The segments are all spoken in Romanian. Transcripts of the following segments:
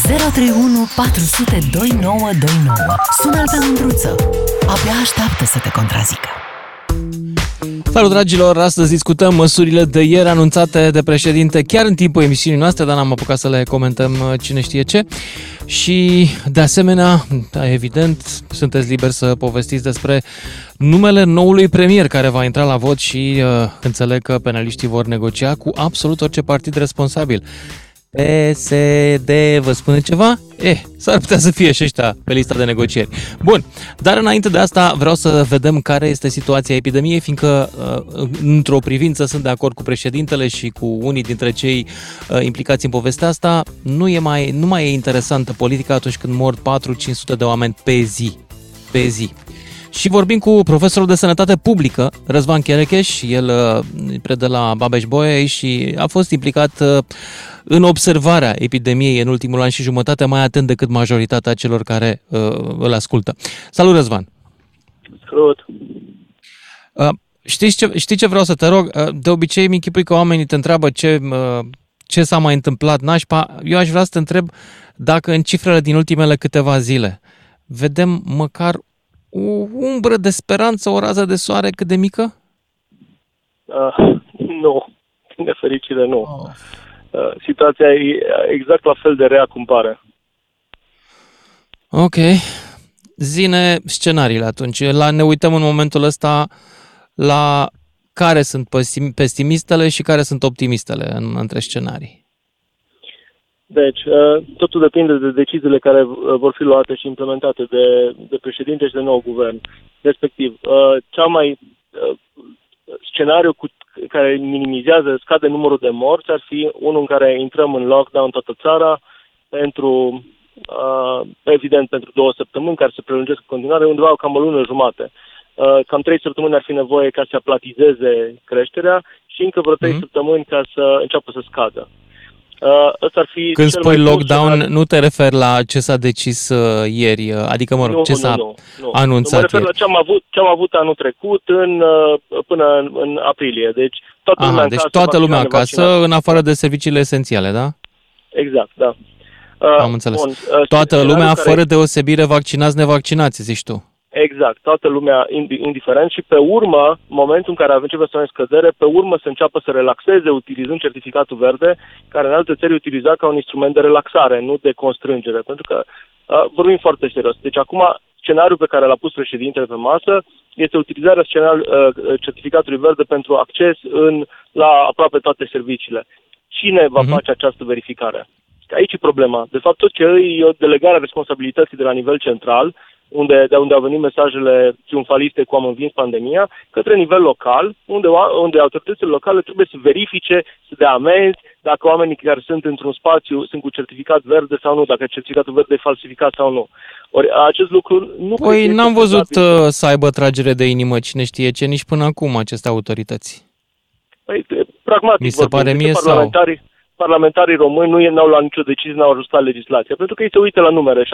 031 400 2929. Sună-l pe Mândruță. Abia așteaptă să te contrazică. Salut dragilor, astăzi discutăm măsurile de ieri anunțate de președinte chiar în timpul emisiunii noastre, dar n-am apucat să le comentăm uh, cine știe ce. Și de asemenea, da, evident, sunteți liberi să povestiți despre numele noului premier care va intra la vot și uh, înțeleg că penaliștii vor negocia cu absolut orice partid responsabil. PSD vă spune ceva? Eh, s-ar putea să fie și ăștia pe lista de negocieri. Bun, dar înainte de asta vreau să vedem care este situația epidemiei, fiindcă uh, într-o privință sunt de acord cu președintele și cu unii dintre cei uh, implicați în povestea asta, nu, e mai, nu mai e interesantă politica atunci când mor 4-500 de oameni pe zi. Pe zi. Și vorbim cu profesorul de sănătate publică, Răzvan Cherecheș, el uh, predă la Babeș Bolyai și a fost implicat uh, în observarea epidemiei în ultimul an și jumătate, mai atent decât majoritatea celor care uh, îl ascultă. Salut, Răzvan! Salut! Uh, știți, ce, știi ce vreau să te rog? Uh, de obicei mi închipui că oamenii te întreabă ce, uh, ce s-a mai întâmplat nașpa. Eu aș vrea să te întreb dacă în cifrele din ultimele câteva zile vedem măcar o umbră de speranță, o rază de soare cât de mică? Uh, nu, din nefericire nu. Oh. Uh, situația e exact la fel de rea cum pare. Ok. Zine scenariile atunci. La, ne uităm în momentul ăsta la care sunt pesimistele și care sunt optimistele în, între scenarii. Deci, uh, totul depinde de deciziile care uh, vor fi luate și implementate de, de președinte și de nou guvern. Respectiv, cea mai scenariu cu care minimizează, scade numărul de morți, ar fi unul în care intrăm în lockdown toată țara pentru, uh, evident, pentru două săptămâni, care se prelungesc în continuare, undeva cam o lună jumate. Uh, cam trei săptămâni ar fi nevoie ca să aplatizeze creșterea și încă vreo trei mm-hmm. săptămâni ca să înceapă să scadă. Uh, ăsta ar fi Când spui lockdown, scenariu. nu te referi la ce s-a decis uh, ieri, uh, adică, mă rog, nu, ce nu, s-a nu, nu. anunțat nu, mă refer ieri. la ce am avut, ce am avut anul trecut în, uh, până în, în aprilie. Deci toată Aha, lumea deci acasă, toată lumea acasă, în afară de serviciile esențiale, da? Exact, da. Uh, Am înțeles. Bun, uh, toată lumea, care... fără deosebire, vaccinați, nevaccinați, zici tu. Exact, toată lumea indiferent și pe urmă, momentul în care începe să scădere, pe urmă să înceapă să relaxeze utilizând certificatul verde, care în alte țări utilizat ca un instrument de relaxare, nu de constrângere, pentru că uh, vorbim foarte serios. Deci acum scenariul pe care l-a pus președintele pe masă este utilizarea scenariul, uh, certificatului verde pentru acces în, la aproape toate serviciile. Cine va uh-huh. face această verificare? Aici e problema. De fapt, tot ce e o delegare a responsabilității de la nivel central, unde, de unde au venit mesajele triumfaliste cu am învins pandemia, către nivel local, unde, unde autoritățile locale trebuie să verifice, să dea amenzi, dacă oamenii care sunt într-un spațiu sunt cu certificat verde sau nu, dacă certificatul verde e falsificat sau nu. Ori acest lucru nu Păi n-am văzut uh, să aibă tragere de inimă cine știe ce nici până acum aceste autorități. Păi, pragmatic Mi se pare mie sau parlamentarii români nu n-au luat nicio decizie, n-au ajustat legislația, pentru că ei se uită la numere. 70%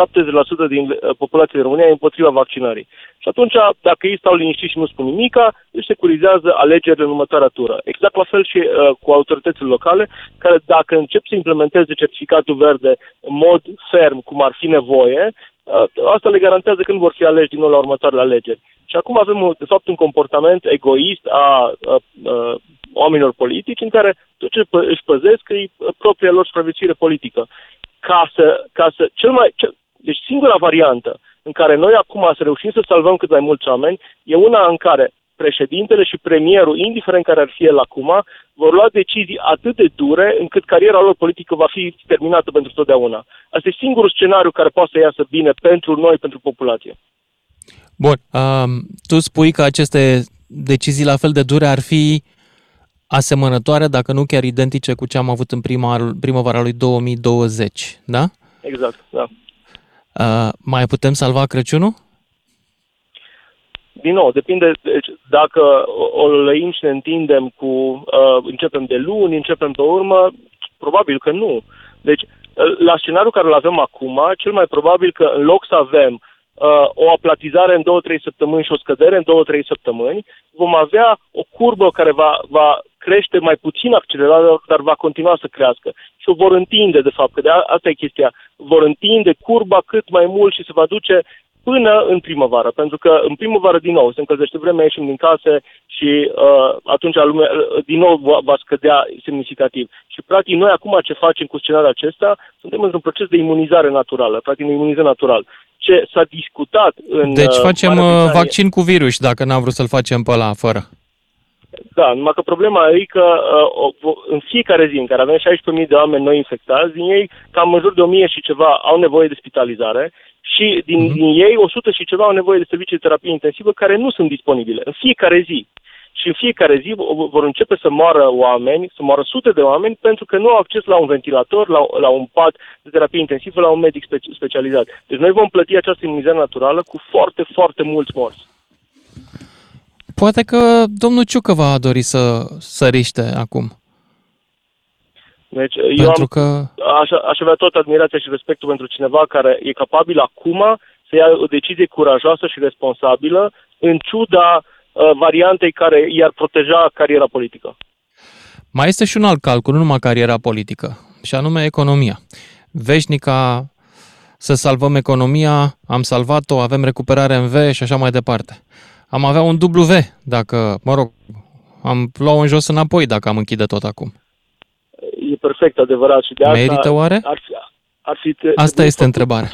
din uh, populația României e împotriva vaccinării. Și atunci, dacă ei stau liniștiți și nu spun nimica, își securizează alegerile în următoarea tură. Exact la fel și uh, cu autoritățile locale, care dacă încep să implementeze certificatul verde în mod ferm, cum ar fi nevoie, uh, asta le garantează că nu vor fi aleși din nou la următoarele alegeri. Și acum avem, de fapt, un comportament egoist a, a, a oamenilor politici în care tot ce își păzesc e propria lor supraviețuire politică. Ca să, ca să cel mai, cel, deci singura variantă în care noi acum să reușim să salvăm cât mai mulți oameni e una în care președintele și premierul, indiferent care ar fi el acum, vor lua decizii atât de dure încât cariera lor politică va fi terminată pentru totdeauna. Asta e singurul scenariu care poate să iasă bine pentru noi, pentru populație. Bun. Um, tu spui că aceste decizii la fel de dure ar fi asemănătoare, dacă nu chiar identice cu ce am avut în prima, primăvara lui 2020, da? Exact, da. Uh, mai putem salva Crăciunul? Din nou, depinde deci, dacă o, o lăim și ne întindem cu uh, începem de luni, începem pe urmă, probabil că nu. Deci, uh, la scenariul care îl avem acum, cel mai probabil că în loc să avem uh, o aplatizare în 2-3 săptămâni și o scădere în 2-3 săptămâni, vom avea o curbă care va, va crește mai puțin accelerat, dar va continua să crească. Și o vor întinde, de fapt, că de a, asta e chestia. vor întinde curba cât mai mult și se va duce până în primăvară, pentru că în primăvară din nou se încălzește vremea, ieșim din case și uh, atunci lumea uh, din nou va, va scădea semnificativ. Și practic noi acum ce facem cu scenariul acesta, suntem într-un proces de imunizare naturală, practic ne imunizăm natural. Ce s-a discutat în Deci uh, facem uh, vaccin cu virus dacă n-am vrut să-l facem pe ăla fără. Da, numai că problema e că uh, în fiecare zi în care avem 16.000 de oameni noi infectați, din ei cam în jur de 1.000 și ceva au nevoie de spitalizare și din, uh-huh. din ei 100 și ceva au nevoie de servicii de terapie intensivă care nu sunt disponibile în fiecare zi. Și în fiecare zi vor începe să moară oameni, să moară sute de oameni, pentru că nu au acces la un ventilator, la, la un pat de terapie intensivă, la un medic spe- specializat. Deci noi vom plăti această imunizare naturală cu foarte, foarte mulți morți. Poate că domnul Ciucă va dori să săriște acum. Deci eu Pentru am, că... aș, aș avea tot admirația și respectul pentru cineva care e capabil acum să ia o decizie curajoasă și responsabilă în ciuda uh, variantei care i-ar proteja cariera politică. Mai este și un alt calcul, nu numai cariera politică, și anume economia. Veșnica să salvăm economia, am salvat-o, avem recuperare în V și așa mai departe. Am avea un W dacă, mă rog, am luat în jos înapoi dacă am închide tot acum e perfect adevărat și de asta... Merită oare? Ar fi, ar fi asta este făcut, întrebarea.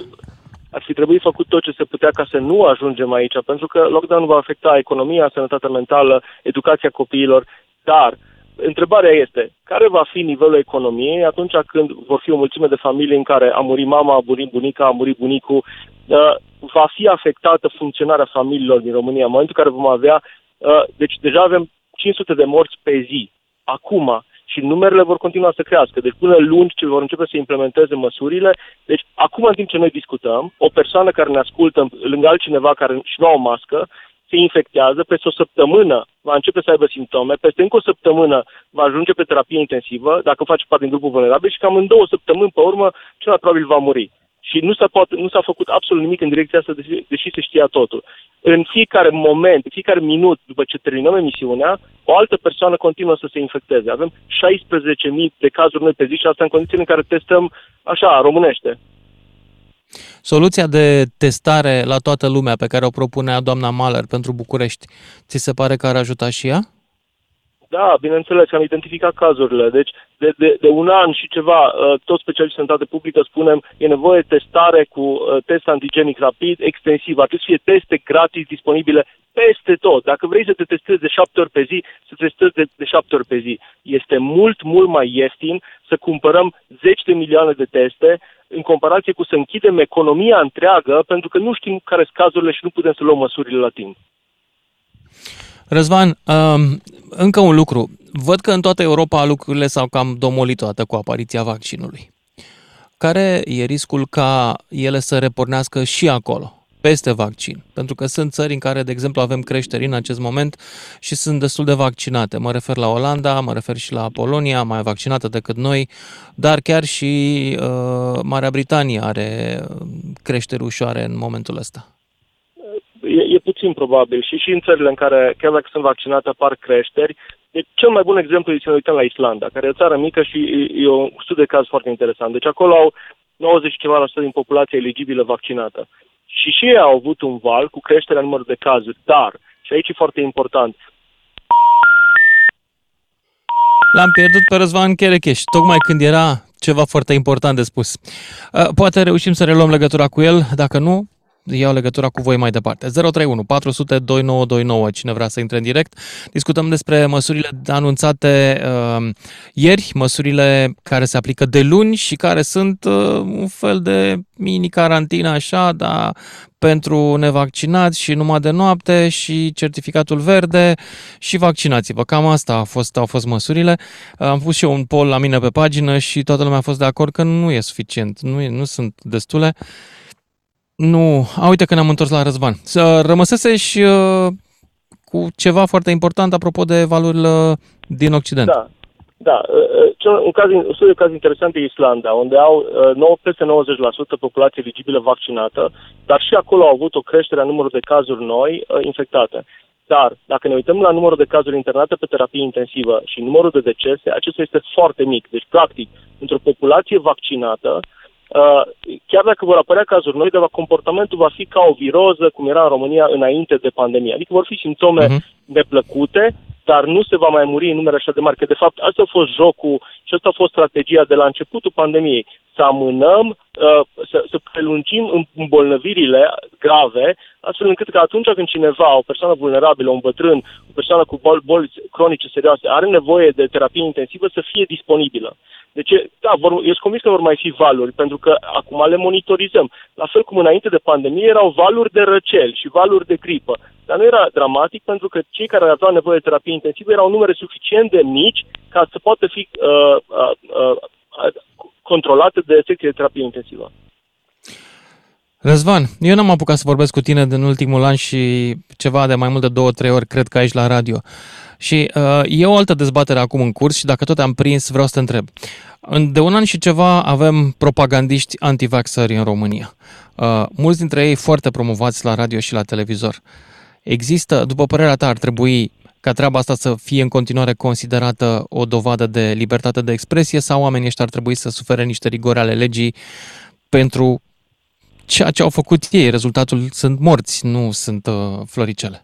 Ar fi trebuit făcut tot ce se putea ca să nu ajungem aici, pentru că lockdown va afecta economia, sănătatea mentală, educația copiilor, dar întrebarea este, care va fi nivelul economiei atunci când vor fi o mulțime de familii în care a murit mama, a murit bunica, a murit bunicul, uh, va fi afectată funcționarea familiilor din România în momentul în care vom avea, uh, deci deja avem 500 de morți pe zi. Acum, și numerele vor continua să crească. Deci până luni ce vor începe să implementeze măsurile. Deci acum în timp ce noi discutăm, o persoană care ne ascultă lângă altcineva care și nu au o mască, se infectează, peste o săptămână va începe să aibă simptome, peste încă o săptămână va ajunge pe terapie intensivă, dacă face parte din grupul vulnerabil și cam în două săptămâni pe urmă, cel mai probabil va muri și nu s-a, poate, nu s-a făcut absolut nimic în direcția asta, deși, deși se știa totul. În fiecare moment, în fiecare minut după ce terminăm emisiunea, o altă persoană continuă să se infecteze. Avem 16.000 de cazuri noi pe zi și asta în condițiile în care testăm așa, românește. Soluția de testare la toată lumea pe care o propunea doamna Maler pentru București, ți se pare că ar ajuta și ea? Da, bineînțeles, am identificat cazurile. Deci, de, de, de un an și ceva, uh, toți specialiștii de sănătate publică spunem, e nevoie de testare cu uh, test antigenic rapid, extensiv. Ar trebui să fie teste gratis disponibile peste tot. Dacă vrei să te testezi de șapte ori pe zi, să te testezi de, de șapte ori pe zi. Este mult, mult mai ieftin să cumpărăm zeci de milioane de teste în comparație cu să închidem economia întreagă pentru că nu știm care sunt cazurile și nu putem să luăm măsurile la timp. Răzvan, um, încă un lucru. Văd că în toată Europa lucrurile s-au cam domolit toată cu apariția vaccinului. Care e riscul ca ele să repornească și acolo, peste vaccin? Pentru că sunt țări în care, de exemplu, avem creșteri în acest moment și sunt destul de vaccinate. Mă refer la Olanda, mă refer și la Polonia, mai vaccinată decât noi, dar chiar și uh, Marea Britanie are creșteri ușoare în momentul ăsta e, e puțin probabil și și în țările în care, chiar dacă sunt vaccinate, apar creșteri. Deci, cel mai bun exemplu este să ne uităm la Islanda, care e o țară mică și e un studiu de caz foarte interesant. Deci acolo au 90 ceva la sută din populația eligibilă vaccinată. Și și ei au avut un val cu creșterea numărului de cazuri, dar, și aici e foarte important, L-am pierdut pe Răzvan Cherecheș, tocmai când era ceva foarte important de spus. Uh, poate reușim să reluăm legătura cu el, dacă nu, iau legătura cu voi mai departe. 031 400 2929, cine vrea să intre în direct. Discutăm despre măsurile anunțate uh, ieri, măsurile care se aplică de luni și care sunt uh, un fel de mini-carantină așa, dar pentru nevaccinați și numai de noapte și certificatul verde și vaccinați-vă. Cam asta a fost, au fost măsurile. Am pus și eu un poll la mine pe pagină și toată lumea a fost de acord că nu e suficient, nu, e, nu sunt destule. Nu, a, uite că ne-am întors la Răzvan. Să rămăsese și uh, cu ceva foarte important apropo de valurile uh, din Occident. Da, da. Uh, uh, un, caz, un studiu de caz interesant e Islanda, unde au uh, 9, peste 90% populație eligibilă vaccinată, dar și acolo au avut o creștere a numărului de cazuri noi uh, infectate. Dar, dacă ne uităm la numărul de cazuri internate pe terapie intensivă și numărul de decese, acesta este foarte mic. Deci, practic, într-o populație vaccinată, uh, chiar dacă vor apărea cazuri noi, dar comportamentul va fi ca o viroză, cum era în România înainte de pandemie. Adică vor fi simptome uh-huh. neplăcute, dar nu se va mai muri în numere așa de mari. Că, de fapt, asta a fost jocul și asta a fost strategia de la începutul pandemiei. Să amânăm, uh, să, să prelungim îmbolnăvirile grave, astfel încât că atunci când cineva, o persoană vulnerabilă, un bătrân, o persoană cu boli, boli cronice serioase, are nevoie de terapie intensivă, să fie disponibilă. Deci, da, vor, eu sunt convins că vor mai fi valuri, pentru că acum le monitorizăm. La fel cum înainte de pandemie erau valuri de răcel și valuri de gripă. Dar nu era dramatic pentru că cei care aveau nevoie de terapie intensivă erau numere suficient de mici ca să poată fi uh, uh, uh, controlate de secție de terapie intensivă. Răzvan, eu n-am apucat să vorbesc cu tine în ultimul an și ceva de mai mult de două, trei ori, cred că aici la radio. Și uh, e o altă dezbatere acum în curs și dacă tot am prins, vreau să te întreb. De un an și ceva avem propagandiști anti în România. Uh, mulți dintre ei foarte promovați la radio și la televizor. Există, după părerea ta, ar trebui ca treaba asta să fie în continuare considerată o dovadă de libertate de expresie sau oamenii ăștia ar trebui să sufere niște rigori ale legii pentru ceea ce au făcut ei. Rezultatul sunt morți, nu sunt uh, floricele.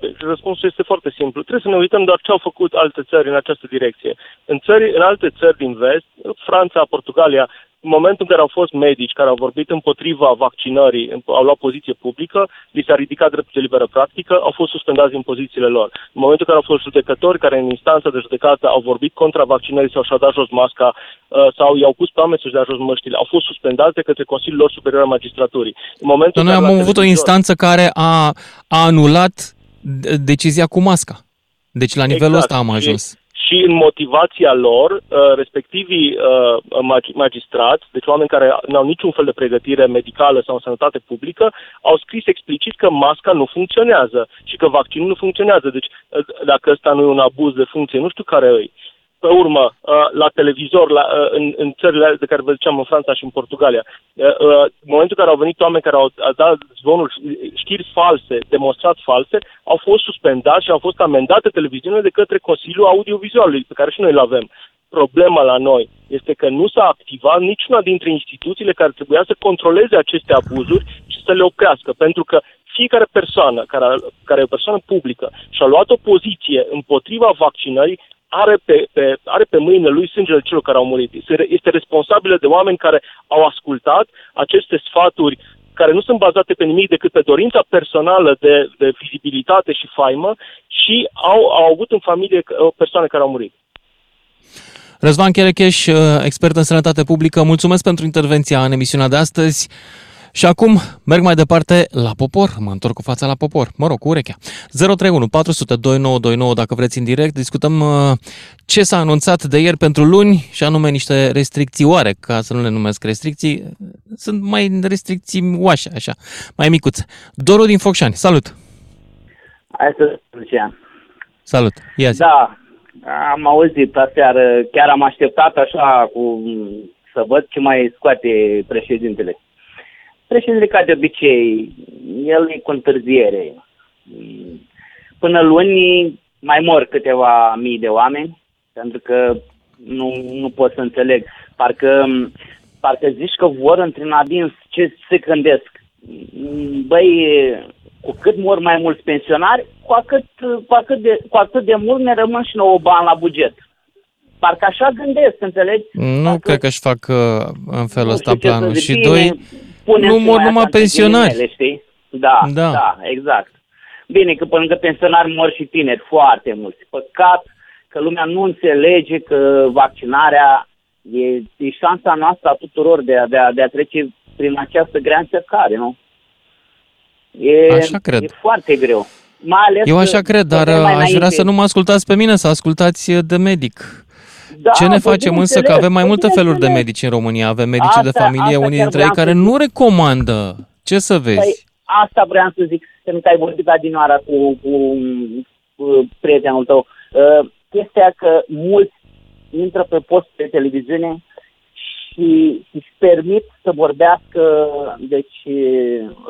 Deci răspunsul este foarte simplu. Trebuie să ne uităm doar ce au făcut alte țări în această direcție. În, țări, în alte țări din vest, Franța, Portugalia, în momentul în care au fost medici care au vorbit împotriva vaccinării, au luat poziție publică, li s-a ridicat dreptul de liberă practică, au fost suspendați din pozițiile lor. În momentul în care au fost judecători care în instanța de judecată au vorbit contra vaccinării sau și-au dat jos masca uh, sau i-au pus pe oameni să-și dea jos măștile, au fost suspendate către Consiliul lor Superior al Magistraturii. În momentul Noi am avut o instanță care a, a anulat decizia cu masca. Deci la nivelul exact. ăsta am ajuns. Și și în motivația lor, uh, respectivii uh, magistrați, deci oameni care nu au niciun fel de pregătire medicală sau în sănătate publică, au scris explicit că masca nu funcționează și că vaccinul nu funcționează. Deci uh, dacă ăsta nu e un abuz de funcție, nu știu care e pe urmă uh, la televizor la, uh, în, în țările de care vă ziceam, în Franța și în Portugalia. Uh, în momentul în care au venit oameni care au dat zvonuri, știri false, demonstrat false, au fost suspendați și au fost amendate televiziunile de către Consiliul Audiovizualului, pe care și noi îl avem. Problema la noi este că nu s-a activat niciuna dintre instituțiile care trebuia să controleze aceste abuzuri și să le oprească, pentru că fiecare persoană care, care e o persoană publică și a luat o poziție împotriva vaccinării are pe, pe, are pe mâinile lui sângele celor care au murit. Este responsabilă de oameni care au ascultat aceste sfaturi care nu sunt bazate pe nimic decât pe dorința personală de, de vizibilitate și faimă și au, au avut în familie persoane care au murit. Răzvan Cherecheș, expert în sănătate publică, mulțumesc pentru intervenția în emisiunea de astăzi. Și acum merg mai departe la popor, mă întorc cu fața la popor, mă rog, cu urechea. 031 400 2929 dacă vreți în direct, discutăm uh, ce s-a anunțat de ieri pentru luni și anume niște restricții oare, ca să nu le numesc restricții, sunt mai restricții oașe, așa, mai micuțe. Doru din Focșani, salut! Hai să Lucian. Salut, ia zi. Da, am auzit aseară, chiar am așteptat așa cu să văd ce mai scoate președintele. Președintele, ca de obicei, el e cu întârziere. Până luni mai mor câteva mii de oameni, pentru că nu, nu pot să înțeleg. Parcă, parcă zici că vor într-un adins ce se gândesc. Băi, cu cât mor mai mulți pensionari, cu atât, cu atât, de, cu atât de mult ne rămân și nouă bani la buget. Parcă așa gândesc, înțelegi? Nu Parcă, cred că își fac uh, în felul ăsta planul. Și doi, punem nu mor numai pensionari. Ghilimele, știi? Da, da, da, exact. Bine, că până că pensionari mor și tineri, foarte mulți. Păcat că lumea nu înțelege că vaccinarea e, e șansa noastră a tuturor de a, de a, de a trece prin această grea încercare, nu? E, așa cred. E foarte greu. Mai ales Eu așa cred, dar aș vrea să nu mă ascultați pe mine, să ascultați de medic. Da, Ce ne facem însă că avem mai multe feluri de medici în România. Avem medici asta, de familie, unii dintre ei care nu recomandă. Ce să vezi? Păi, asta vreau să zic, pentru că ai vorbit adinoara cu, cu, cu prietenul tău. Uh, chestia că mulți intră pe post pe televiziune și își permit să vorbească deci,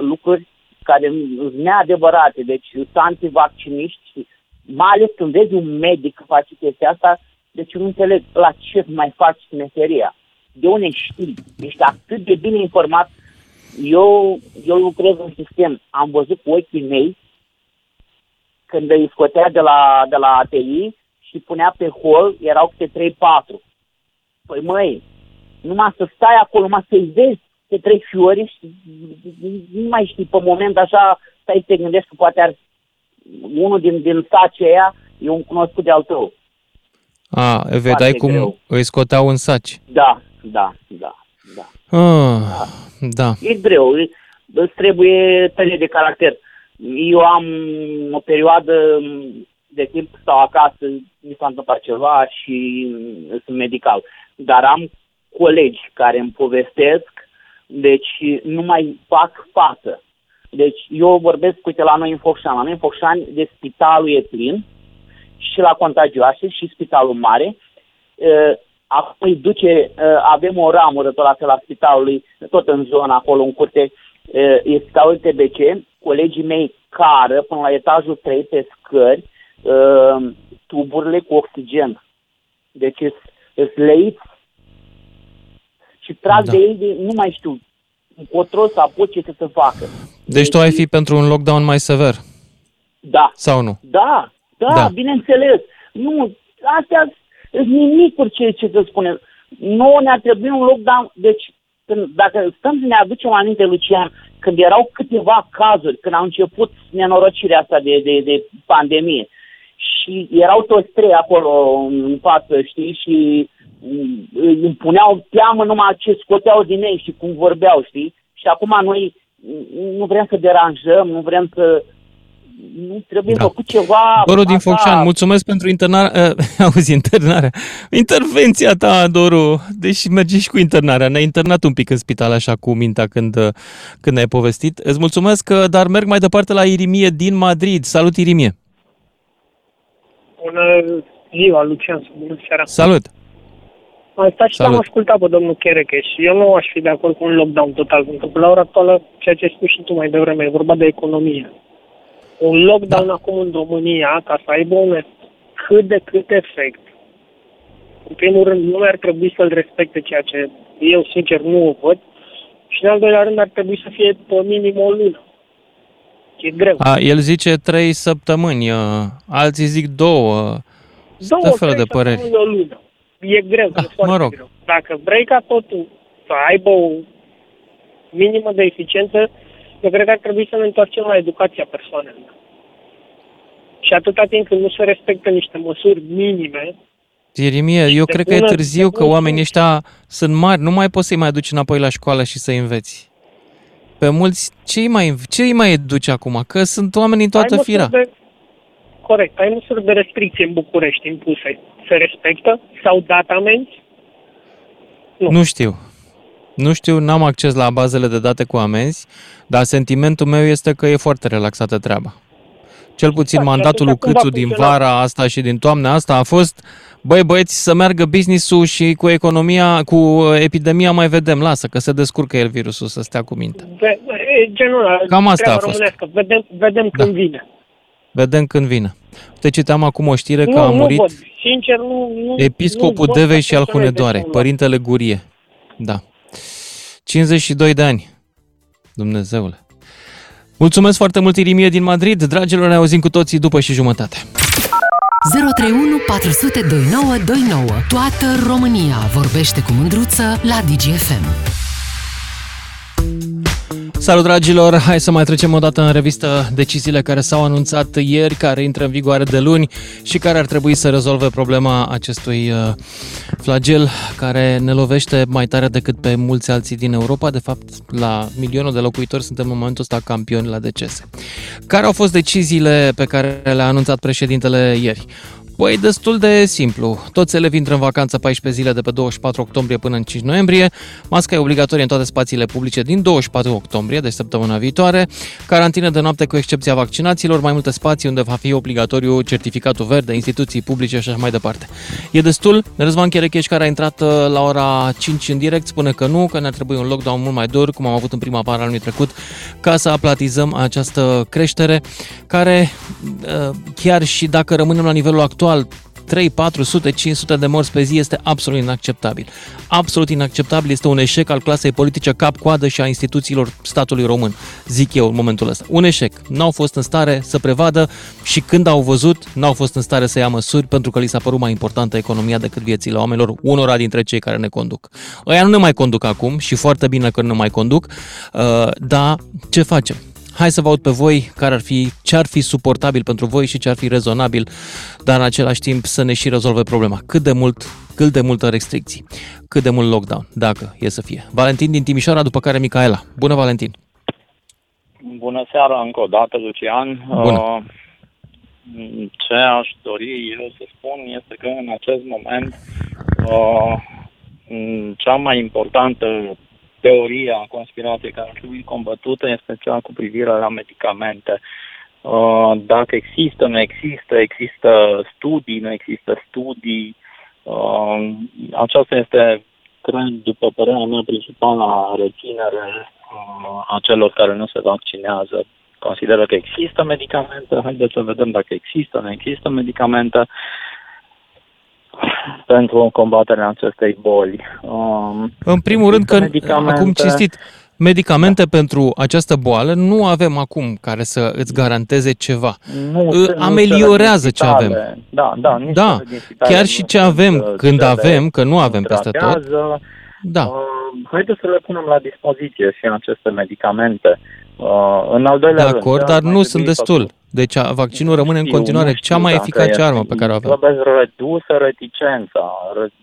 lucruri care sunt neadevărate, deci sunt antivacciniști, mai ales când vezi un medic că face chestia asta, deci nu înțeleg la ce mai faci meseria. De unde știi? Ești atât de bine informat. Eu, eu lucrez în sistem. Am văzut cu ochii mei când îi scotea de la, de la ATI și punea pe hol, erau câte 3-4. Păi măi, numai să stai acolo, numai să-i vezi pe trei fiori și nu mai știi pe moment așa, stai să te gândești că poate ar, unul din, din saci aia e un cunoscut de al tău. A, vedeai cum greu. îi scoteau în saci. Da, da, da, da. Ah, da. E greu, îți trebuie tărie de caracter. Eu am o perioadă de timp stau acasă, mi s-a întâmplat ceva și sunt medical. Dar am colegi care îmi povestesc, deci nu mai fac față. Deci eu vorbesc, uite, la noi în Focșani. La noi în Focșani, de spitalul e plin și la contagioase și spitalul mare. Apoi duce, avem o ramură tot la, la spitalului, tot în zona acolo, în curte, e spitalul TBC. Colegii mei cară până la etajul 3 pe scări tuburile cu oxigen. Deci sunt leiți și trag da. de ei de, nu mai știu, încotro să apuce ce să facă. Deci, deci tu ai fi pentru un lockdown mai sever? Da. Sau nu? Da, da, da. bineînțeles. Nu, astea sunt nimicuri ce, ce să spunem. Nu ne-ar trebui un lockdown, deci când, dacă stăm să ne aducem aminte, Lucian, când erau câteva cazuri, când au început nenorocirea asta de, de, de pandemie, și erau toți trei acolo în față, știi, și îmi puneau teamă numai ce scoteau din ei și cum vorbeau, știi? Și acum noi nu vrem să deranjăm, nu vrem să... Nu trebuie da. făcut ceva... Doru din Focșani, mulțumesc pentru internarea... Uh, auzi, internarea. Intervenția ta, Doru. Deci mergi și cu internarea. Ne-ai internat un pic în spital așa cu mintea când, uh, când ne-ai povestit. Îți mulțumesc, uh, dar merg mai departe la Irimie din Madrid. Salut, Irimie! Bună ziua, Lucian, bună seara! Salut! Am stat și am ascultat pe domnul Cherecheș și eu nu aș fi de acord cu un lockdown total, pentru că la ora actuală, ceea ce ai spus și tu mai devreme, e vorba de economie. Un lockdown da. acum în România, ca să aibă un cât de cât efect, în primul rând, nu ar trebui să-l respecte ceea ce eu, sincer, nu o văd, și în al doilea rând ar trebui să fie pe minim o lună. E greu. A, el zice trei săptămâni, uh, alții zic două. Două, felul de păreri. O lună e greu, da, e foarte mă rog. greu. Dacă vrei ca totul să aibă o minimă de eficiență, eu cred că ar trebui să ne întoarcem la educația persoanelor. Și atâta timp când nu se respectă niște măsuri minime, Ieremie, eu cred că e târziu, că oamenii ăștia sunt mari, nu mai poți să-i mai aduci înapoi la școală și să înveți. Pe mulți, ce îi mai, ce îi mai educi acum? Că sunt oameni în toată fira. De, corect, ai măsuri de restricție în București impuse se respectă? S-au dat amenzi? Nu. nu știu. Nu știu, n-am acces la bazele de date cu amenzi, dar sentimentul meu este că e foarte relaxată treaba. Cel puțin da, mandatul lui Câțu din vara asta și din toamna asta a fost băi băieți să meargă business-ul și cu economia, cu epidemia mai vedem, lasă că se descurcă el virusul să stea cu minte. Ve, genul Cam asta a fost. Vedem, vedem da. când vine. Vedem când vine. Te citeam acum o știre nu, că a murit văd. Sincer, nu, nu, episcopul nu Devei și al Hunedoare, părintele Gurie. Da. 52 de ani. Dumnezeule. Mulțumesc foarte mult, Irimie din Madrid. Dragilor, ne auzim cu toții după și jumătate. 031 400 2929. Toată România vorbește cu mândruță la DGFM. Salut dragilor! Hai să mai trecem o dată în revistă deciziile care s-au anunțat ieri, care intră în vigoare de luni și care ar trebui să rezolve problema acestui uh, flagel care ne lovește mai tare decât pe mulți alții din Europa. De fapt, la milionul de locuitori suntem în momentul ăsta campioni la decese. Care au fost deciziile pe care le-a anunțat președintele ieri? Păi, destul de simplu. Toți elevii intră în vacanță 14 zile de pe 24 octombrie până în 5 noiembrie. Masca e obligatorie în toate spațiile publice din 24 octombrie, deci săptămâna viitoare. Carantină de noapte cu excepția vaccinațiilor, mai multe spații unde va fi obligatoriu certificatul verde, instituții publice și așa mai departe. E destul. Răzvan Cherecheș, care a intrat uh, la ora 5 în direct, spune că nu, că ne-ar trebui un lockdown mult mai dur, cum am avut în prima vară anului trecut, ca să aplatizăm această creștere, care uh, chiar și dacă rămânem la nivelul actual, 3, 400, 500 de morți pe zi este absolut inacceptabil. Absolut inacceptabil este un eșec al clasei politice cap-coadă și a instituțiilor statului român, zic eu în momentul ăsta. Un eșec. N-au fost în stare să prevadă și când au văzut, n-au fost în stare să ia măsuri pentru că li s-a părut mai importantă economia decât viețile oamenilor, unora dintre cei care ne conduc. Ăia nu ne mai conduc acum și foarte bine că nu ne mai conduc, uh, dar ce facem? Hai să vă aud pe voi care ar fi, ce ar fi suportabil pentru voi și ce ar fi rezonabil, dar în același timp să ne și rezolve problema. Cât de mult, cât de multă restricții, cât de mult lockdown, dacă e să fie. Valentin din Timișoara, după care Micaela. Bună, Valentin! Bună seara încă o dată, Lucian. Bună. Uh, ce aș dori eu să spun este că în acest moment uh, cea mai importantă teoria conspirației care ar trebui combătută este cea cu privire la medicamente. Uh, dacă există, nu există, există studii, nu există studii. Uh, aceasta este, cred, după părerea mea, principala reținere uh, a celor care nu se vaccinează. Consideră că există medicamente, haideți să vedem dacă există, nu există medicamente pentru combaterea acestei boli. Um, în primul rând că, medicamente... acum cinstit, medicamente da. pentru această boală nu avem acum care să îți garanteze ceva. Nu, Ameliorează ce avem. Da, da, nici da. chiar și ce avem când avem, că nu avem peste tot. Da. Uh, haideți să le punem la dispoziție și aceste medicamente. Uh, în al doilea de acord, rând, dar nu sunt destul. Făcut. Deci vaccinul rămâne în continuare știu, cea mai eficace armă pe care o avem. Trebuie redusă reticența.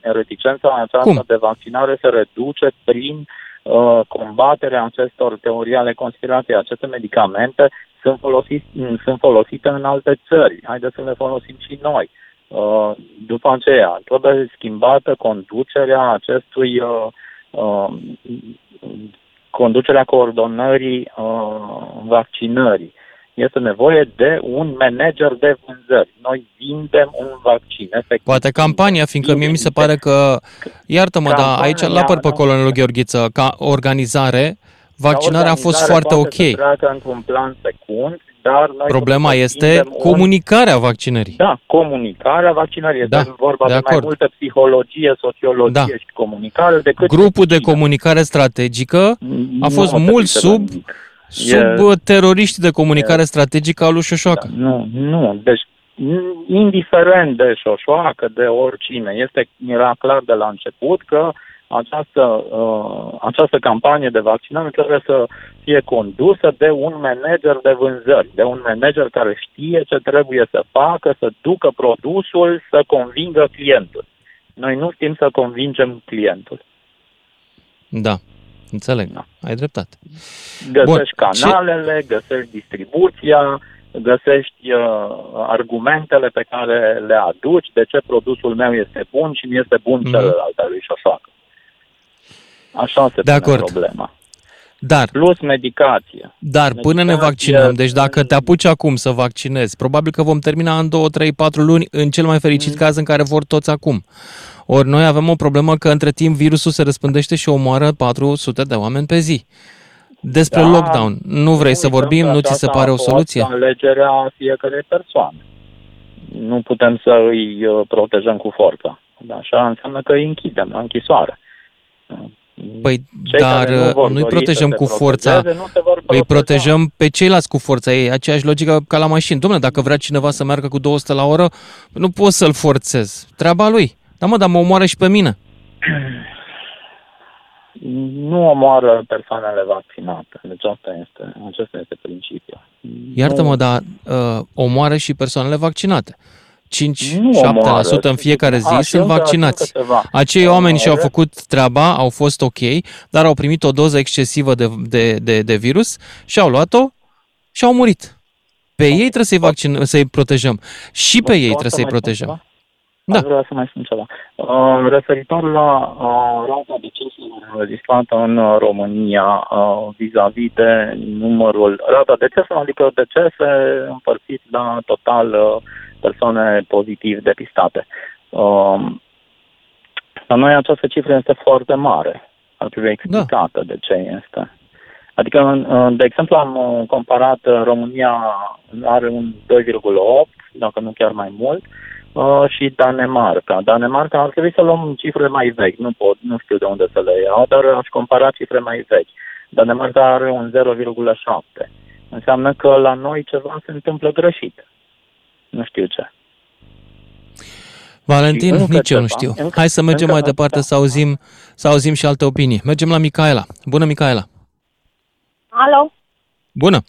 Reticența aceasta Cum? de vaccinare se reduce prin uh, combaterea acestor teorii ale conspirației. Aceste medicamente sunt, folosite, sunt folosite în alte țări. Haideți să le folosim și noi. Uh, după aceea, trebuie schimbată conducerea acestui uh, uh, conducerea coordonării uh, vaccinării. Este nevoie de un manager de vânzări. Noi vindem un vaccin. Efectiv. Poate campania, fiindcă mie mi se pare că, iartă-mă, dar aici la păr pe colonelul Gheorghiță, ca organizare, vaccinarea a fost foarte ok. Să într-un plan secund, dar noi Problema este comunicarea vaccinării. Da, comunicarea vaccinării. Este da, vorba de, de mai multă psihologie, sociologie da. și comunicare decât... Grupul de comunicare strategică a fost nu mult sub, sub e, teroriști de comunicare e, strategică al lui Șoșoacă. Da, nu, nu. Deci indiferent de Șoșoacă, de oricine, este, era clar de la început că această, uh, această campanie de vaccinare trebuie să fie condusă de un manager de vânzări, de un manager care știe ce trebuie să facă, să ducă produsul, să convingă clientul. Noi nu știm să convingem clientul. Da, înțeleg. Da. Ai dreptate. Găsești Bun. canalele, Ce... găsești distribuția, găsești uh, argumentele pe care le aduci, de ce produsul meu este bun și nu este bun mm-hmm. celălalt al lui Șoșoacă. Așa se de pune acord. problema. Dar, Plus medicație. Dar medicație, până ne vaccinăm, deci dacă te apuci acum să vaccinezi, probabil că vom termina în 2, 3, 4 luni, în cel mai fericit mm. caz în care vor toți acum. Ori noi avem o problemă că între timp virusul se răspândește și omoară 400 de oameni pe zi. Despre da, lockdown, nu vrei nu să vorbim? Nu ți se pare o soluție? Alegerea fiecare persoane. Nu putem să îi uh, protejăm cu forța. Așa înseamnă că îi închidem la închisoare. Păi, Cei dar nu nu-i protejăm cu forța, îi protejăm pe ceilalți cu forța ei. Aceeași logică ca la mașini. Domnule, dacă vrea cineva să meargă cu 200 la oră, nu poți să-l forțez. Treaba lui. Da, mă, dar mă omoară și pe mine. Nu omoară persoanele vaccinate. Deci asta este, acesta este principiul. Iartă-mă, nu... dar uh, omoară și persoanele vaccinate. 5-7% în fiecare zi A, sunt vaccinați. Acei oameni și-au făcut treaba, au fost ok, dar au primit o doză excesivă de, de, de, de virus și au luat-o și au murit. Pe ei trebuie să-i, vaccin, să-i protejăm. Și pe ei trebuie să-i protejăm. Da. vreau să mai spun ceva. Uh, referitor la uh, rata deceselor înregistrată în uh, România uh, vis-a-vis de numărul, rata deceselor, adică decese împărțit la total uh, persoane pozitiv depistate. Um, la noi această cifră este foarte mare. Ar trebui explicată da. de ce este. Adică, de exemplu, am uh, comparat uh, România are un 2,8, dacă nu chiar mai mult, uh, și Danemarca. Danemarca ar trebui să luăm cifre mai vechi, nu pot, nu știu de unde să le iau, dar aș compara cifre mai vechi. Danemarca are un 0,7. Înseamnă că la noi ceva se întâmplă greșit. Nu știu ce. Valentin, nici eu nu știu. Încă, Hai să mergem mai departe da. să auzim, să auzim și alte opinii. Mergem la Micaela. Bună, Micaela! Alo! Bună!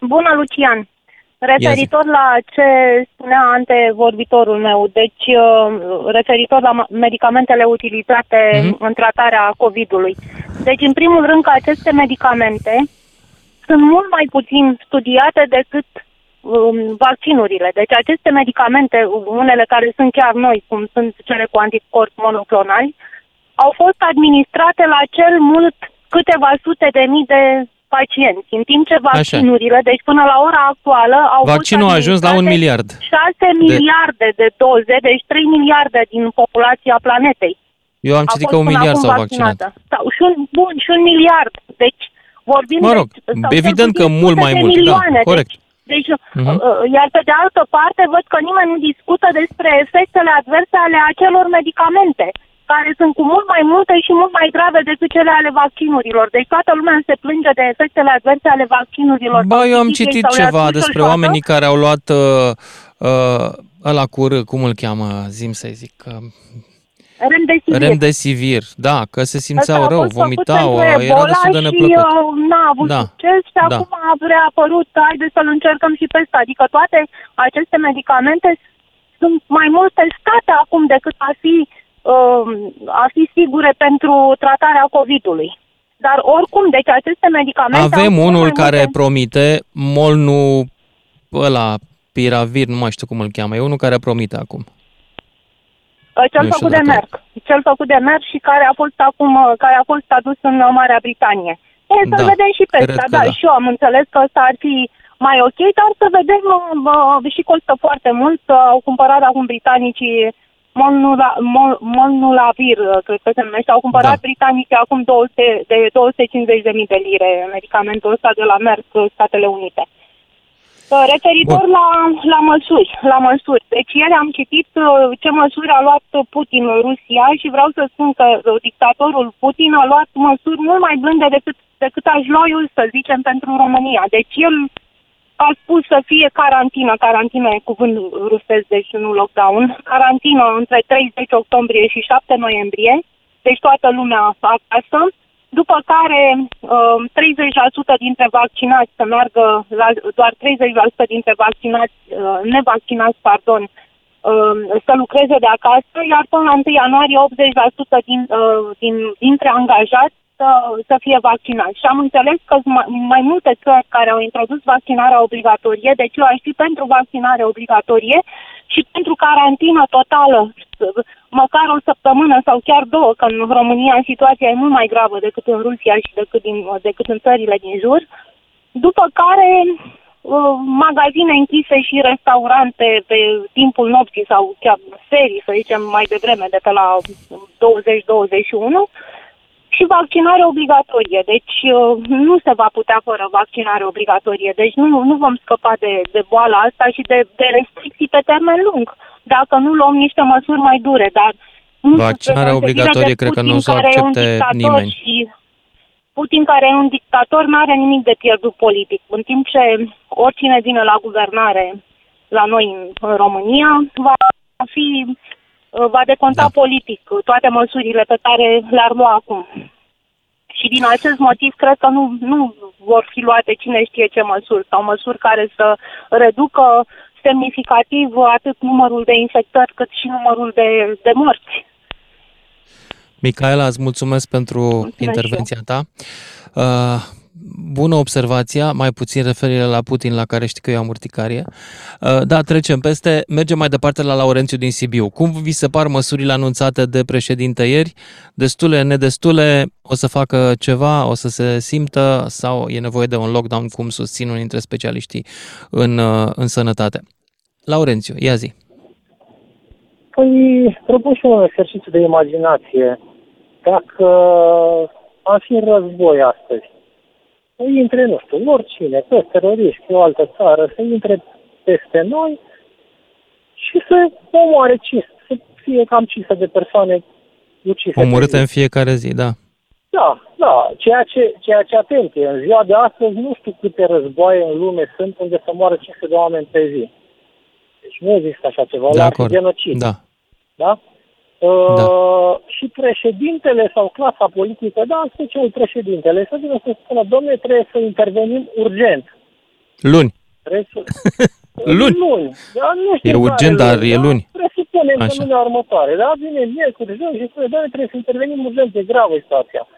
Bună, Lucian! Referitor la ce spunea antevorbitorul meu, deci uh, referitor la medicamentele utilizate mm-hmm. în tratarea COVID-ului. Deci, în primul rând, că aceste medicamente sunt mult mai puțin studiate decât um, vaccinurile. Deci aceste medicamente, unele care sunt chiar noi, cum sunt cele cu anticorpi monoclonali, au fost administrate la cel mult câteva sute de mii de pacienți, în timp ce vaccinurile, Așa. deci până la ora actuală, au Vaccinul a ajuns la un miliard. 6 de... miliarde de doze, deci 3 miliarde din populația planetei. Eu am citit că un miliard s-au vaccinat. Sau, și un, bun, și un miliard. Deci vorbim mă rog, de, sau evident că mult mai mult, da, milioane, da, corect. Deci, deci uh-huh. iar pe de altă parte văd că nimeni nu discută despre efectele adverse ale acelor medicamente care sunt cu mult mai multe și mult mai grave decât cele ale vaccinurilor. Deci toată lumea se plânge de efectele adverse ale vaccinurilor. Ba, eu am citit ceva despre oamenii care au luat uh, uh, ăla cu R, cum îl cheamă, zim să zic, uh, Remdesivir. Remdesivir, da, că se simțeau rău, vomitau, era destul de neplăcut. Și uh, n-a avut da. succes și da. acum a reapărut, haideți să-l încercăm și pe ăsta. Adică toate aceste medicamente sunt mai mult testate acum decât a fi, uh, a fi sigure pentru tratarea COVID-ului. Dar oricum, deci aceste medicamente... Avem unul care multe... promite, molnu ăla, piravir, nu mai știu cum îl cheamă, e unul care promite acum. Uh, cel făcut de Merck. Cel făcut de Merck și care a fost acum, uh, care a fost adus în uh, Marea Britanie. E, să da, vedem și pe asta, da, da, și eu am înțeles că ăsta ar fi mai ok, dar să vedem, uh, și costă foarte mult, uh, au cumpărat acum britanicii Molnulavir, cred că se numește, au cumpărat da. britanicii acum 200, de 250.000 de lire medicamentul ăsta de la Merck, Statele Unite. Referitor la, la măsuri, la măsuri. Deci ieri am citit uh, ce măsuri a luat Putin în Rusia și vreau să spun că uh, dictatorul Putin a luat măsuri mult mai blânde decât, decât aș lua eu, să zicem, pentru România. Deci el a spus să fie carantină, carantină e cuvânt rusesc, deci nu lockdown, carantină între 30 octombrie și 7 noiembrie, deci toată lumea acasă, după care 30% uh, dintre vaccinați să meargă, la, doar 30% dintre vaccinați, uh, nevaccinați, pardon, uh, să lucreze de acasă, iar până la 1 ianuarie 80% din, din, dintre angajați să, să fie vaccinați. Și am înțeles că mai, mai multe țări care au introdus vaccinarea obligatorie, deci eu aș fi pentru vaccinare obligatorie și pentru carantină totală, măcar o săptămână sau chiar două, că în România situația e mult mai gravă decât în Rusia și decât, din, decât în țările din jur. După care uh, magazine închise și restaurante pe timpul nopții sau chiar serii, să zicem, mai devreme, de pe la 20-21 și vaccinare obligatorie. Deci uh, nu se va putea fără vaccinare obligatorie. Deci nu, nu vom scăpa de, de boala asta și de, de restricții pe termen lung, dacă nu luăm niște măsuri mai dure. Dar Vaccinarea obligatorie cred că nu o să accepte nimeni. Și Putin, care e un dictator, nu are nimic de pierdut politic. În timp ce oricine vine la guvernare la noi în România va fi Uh, va deconta da. politic toate măsurile pe care le-ar lua acum. Și din acest motiv cred că nu, nu vor fi luate cine știe ce măsuri sau măsuri care să reducă semnificativ atât numărul de infectări cât și numărul de, de morți. Micaela, îți mulțumesc pentru mulțumesc intervenția ta. Uh, bună observația, mai puțin referire la Putin, la care știi că eu am urticarie. Uh, da, trecem peste. Mergem mai departe la Laurențiu din Sibiu. Cum vi se par măsurile anunțate de președinte ieri? Destule, nedestule? O să facă ceva? O să se simtă? Sau e nevoie de un lockdown, cum susțin unii dintre specialiștii în, uh, în sănătate? Laurențiu, ia zi. Păi, propun și un exercițiu de imaginație. Dacă am fi în război astăzi, să intre, nu știu, oricine, toți teroriști, o altă țară, să intre peste noi și să omoare 5, să fie cam 500 de persoane ucise. Omorâte în fiecare zi, da. Da, da, ceea ce, ceea ce atenție, în ziua de astăzi nu știu câte războaie în lume sunt unde să moară 500 de oameni pe zi. Deci nu există așa ceva, De la acord. genocid. Da. Da? Uh, Și președintele sau clasa politică, da, în special președintele, să vină să spună, domnule, trebuie să intervenim urgent. Luni. Trebuie să... Luni. luni. Da, nu știu E care urgent, dar e da? luni. Presupunem că Așa. lunea următoare. Da, vine miercuri, joi și spune, doamne, trebuie să intervenim urgent, e gravă situația.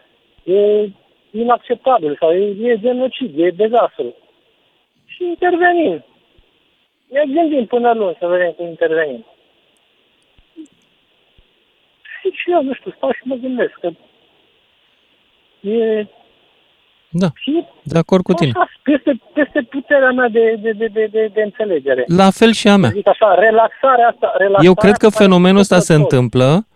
E inacceptabil sau e, e genocid, e dezastru. Și intervenim. Ne gândim până luni să vedem cum intervenim. Și eu, nu știu, stau și mă gândesc că e Da, și de acord cu tine. așa, peste, peste puterea mea de, de, de, de, de, de înțelegere. La fel și a mea. Să zic așa, relaxarea asta. Relaxarea Eu cred că asta fenomenul ăsta face se tot. întâmplă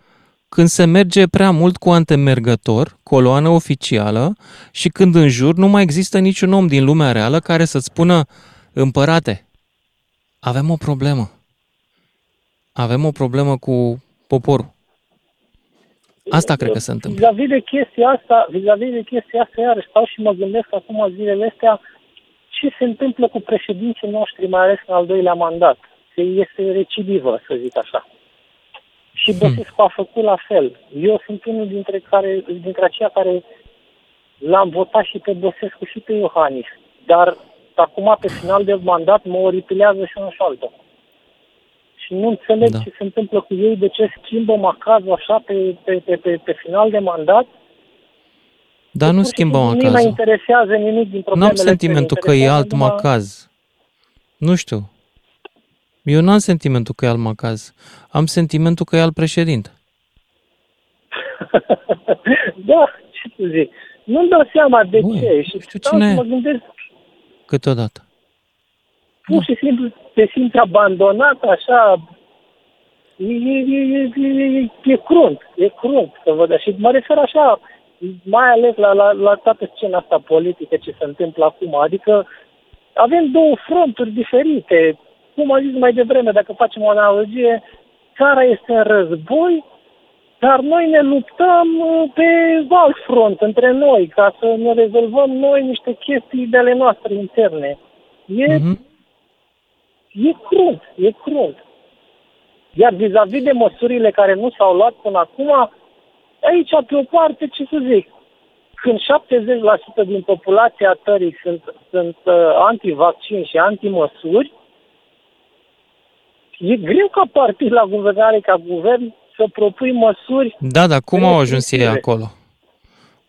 când se merge prea mult cu antemergător, coloană oficială, și când în jur nu mai există niciun om din lumea reală care să-ți spună, împărate, avem o problemă. Avem o problemă cu poporul. Asta cred că se întâmplă. Vis-a-vis de chestia asta, vis-a-vis de chestia asta, iar stau și mă gândesc acum zilele astea ce se întâmplă cu președinții noștri, mai ales în al doilea mandat. Că este recidivă, să zic așa. Și Băsescu a făcut la fel. Eu sunt unul dintre, care, dintre aceia care l-am votat și pe Băsescu și pe Iohannis. Dar acum, pe final de mandat, mă oripilează și unul și altul. Și nu înțeleg Da. ce se întâmplă cu ei, de ce schimbă macazul așa pe, pe, pe, pe, pe final de mandat. Dar nu Pur și schimbăm simplu Nu mai acazul. interesează nimic din Nu problemele am sentimentul că țării, e alt interesează numai- macaz. Nu știu. Eu nu am sentimentul că e alt macaz. Am sentimentul că e alt președinte. da, ce să zic. Nu-mi dau seama de Bun, ce. Și nu știu stau cine și e. mă gândesc, Câteodată. Pur și simplu te simți abandonat așa. E, e, e, e, e, e crunt, e crunt să văd. Și mă refer așa, mai ales la, la, la toată scena asta politică ce se întâmplă acum. Adică avem două fronturi diferite. Cum am zis mai devreme, dacă facem o analogie, țara este în război, dar noi ne luptăm uh, pe alt front între noi ca să ne rezolvăm noi niște chestii de ale noastre interne. E, Mhm. E crunt, e crunt. Iar vis-a-vis de măsurile care nu s-au luat până acum, aici, pe o parte, ce să zic, când 70% din populația țării sunt, sunt uh, antivaccin și antimăsuri, e greu ca partid la guvernare, ca guvern, să propui măsuri Da, dar cum au ajuns ei restrictive. acolo?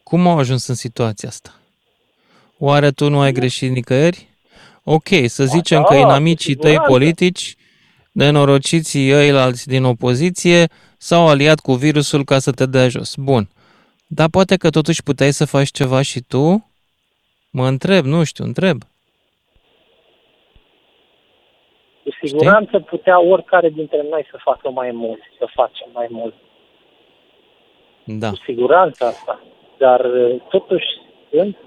Cum au ajuns în situația asta? Oare tu nu ai greșit nicăieri? Ok, să zicem că da, inamicii cu tăi siguranță. politici, nenorociții ăilalți din opoziție, s-au aliat cu virusul ca să te dea jos. Bun. Dar poate că totuși puteai să faci ceva și tu? Mă întreb, nu știu, întreb. Cu siguranță putea oricare dintre noi să facă mai mult, să facem mai mult. Da. Cu siguranță asta. Dar uh, totuși sunt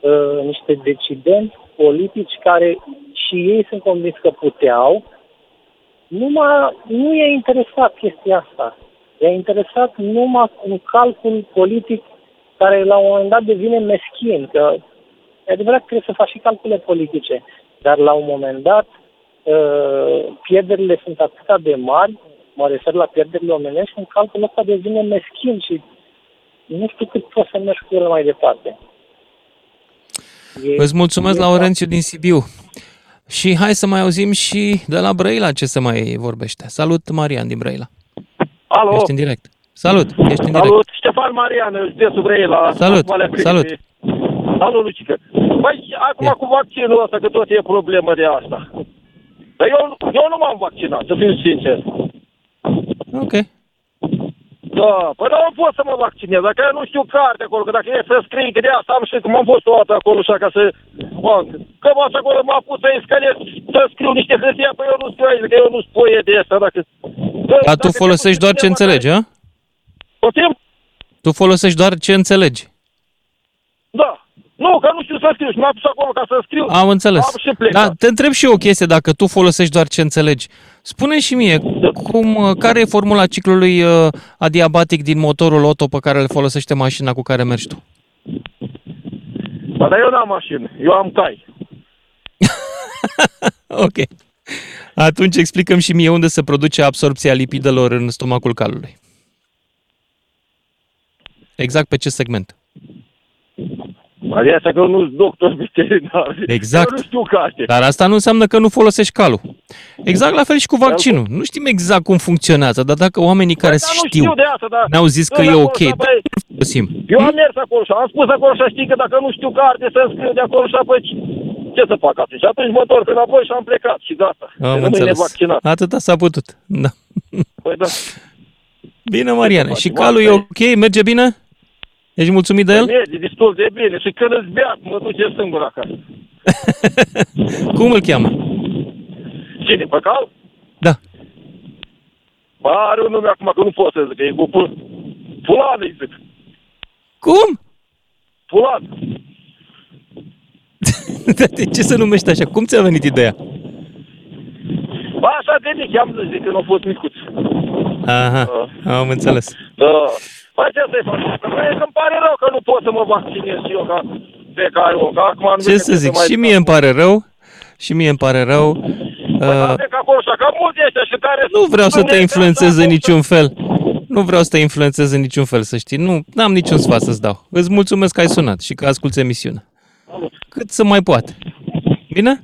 uh, niște decidenți politici care și ei sunt convins că puteau, numai nu i-a interesat chestia asta. I-a interesat numai un calcul politic care la un moment dat devine meschin, că e adevărat că trebuie să faci și calcule politice, dar la un moment dat uh, pierderile sunt atât de mari, mă refer la pierderile omenești, un calcul ăsta devine meschin și nu știu cât poți să mergi cu el mai departe. E, Îți mulțumesc, e Laurențiu din Sibiu. Și hai să mai auzim și de la Brăila ce se mai vorbește. Salut, Marian din Brăila. Alo, Ești în direct. Salut, ești în direct. salut, Ștefan Marian, județul Brăila. Salut, Valea Primei. salut. Salut, Lucică. Păi, acum Ia. cu vaccinul ăsta, că tot e problemă de asta. Dar eu, eu nu m-am vaccinat, să fiu sincer. Ok. Da, păi dar nu pot să mă vaccinez, dacă eu nu știu carte acolo, că dacă e să scrii, că de asta am și cum am fost o dată acolo așa ca să... Mă, că m acolo m-a pus să scăle, să scriu niște hârtie, păi eu nu scriu aici, că eu nu spoie de asta, dacă... Dar tu folosești doar ce înțelegi, a? Poftim? Tu folosești doar ce înțelegi. Da. Nu, Nu, că nu știu să scriu și m-am dus acolo ca să scriu. Am înțeles. Am și plecat. Da, te întreb și eu o chestie, dacă tu folosești doar ce înțelegi. Spune și mie, cum, uh, care e formula ciclului uh, adiabatic din motorul auto pe care îl folosește mașina cu care mergi tu? Ba, dar eu n-am mașină, eu am cai. ok. Atunci explicăm și mie unde se produce absorpția lipidelor în stomacul calului. Exact pe ce segment? Adică asta că nu sunt doctor veterinar. Exact. Eu nu știu carte. Dar asta nu înseamnă că nu folosești calul. Exact la fel și cu vaccinul. Nu știm exact cum funcționează, dar dacă oamenii care Păi, dar nu știu știu de asta, dar ne-au zis că sunt e acolo, ok, să, da, băi, nu folosim. Eu am mers acolo și am spus acolo și știi că dacă nu știu carte să scriu de acolo și apoi ce să fac atunci? Atunci mă întorc înapoi și am plecat și gata. Am Rămâi înțeles. nevaccinat. Atâta s-a putut. Da. Păi da. Bine, Mariane. faci? Și calul e ok? Merge bine? Ești mulțumit de el? Merge destul de bine și când îți beat, mă duce singur acasă. Cum îl cheamă? Cine, pe cal? Da. Bă, are un nume acum că nu pot să zic, că e cu pul... Fulan îi zic. Cum? Fulan. De ce se numește așa? Cum ți-a venit ideea? Bă, așa de mic, am zis, zic că nu a fost micuț. Aha, am înțeles. Da. Păi ce să-i fac? Păi că îmi pare rău că nu pot să mă vaccinez și eu ca fiecare om. Că acum nu Ce să zic, și mie îmi pare rău, și mie îmi pare rău. Păi, Uh, uh, acolo și ca mulți ăștia și care... nu vreau să te spune- influențez în niciun fel. Nu vreau să te influențez în niciun fel, să știi. Nu, n-am niciun sfat să-ți dau. Îți mulțumesc că ai sunat și că asculți emisiunea. Cât să mai poate. Bine?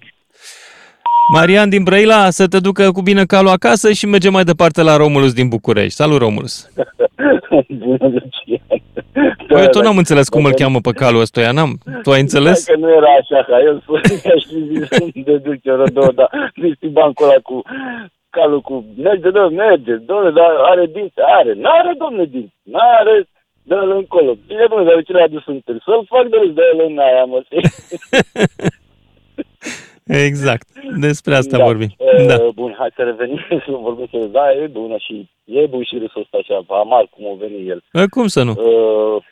Marian din Brăila, să te ducă cu bine calul acasă și mergem mai departe la Romulus din București. Salut, Romulus! Bună, Lucian. Păi eu tot n-am înțeles cum îl cheamă pe calul ăstuia, n-am. Tu ai înțeles? Că nu era așa, ca el spunea și zis de duce o două, dar nu știi bancul ăla cu calul cu merge, dă, merge, domnule, dar are dinți, are, n-are, domnule, dinți, n-are, dă-l încolo. Bine, domnule, dar de ce l-ai adus în târg? Să-l fac de râs, dă-l în aia, mă, Exact. Despre asta da. vorbim. Uh, Da. Bun, hai să revenim să vorbim să da, e bună și e bun și râsul ăsta așa, amar cum o veni el. E, Cum să nu? Uh,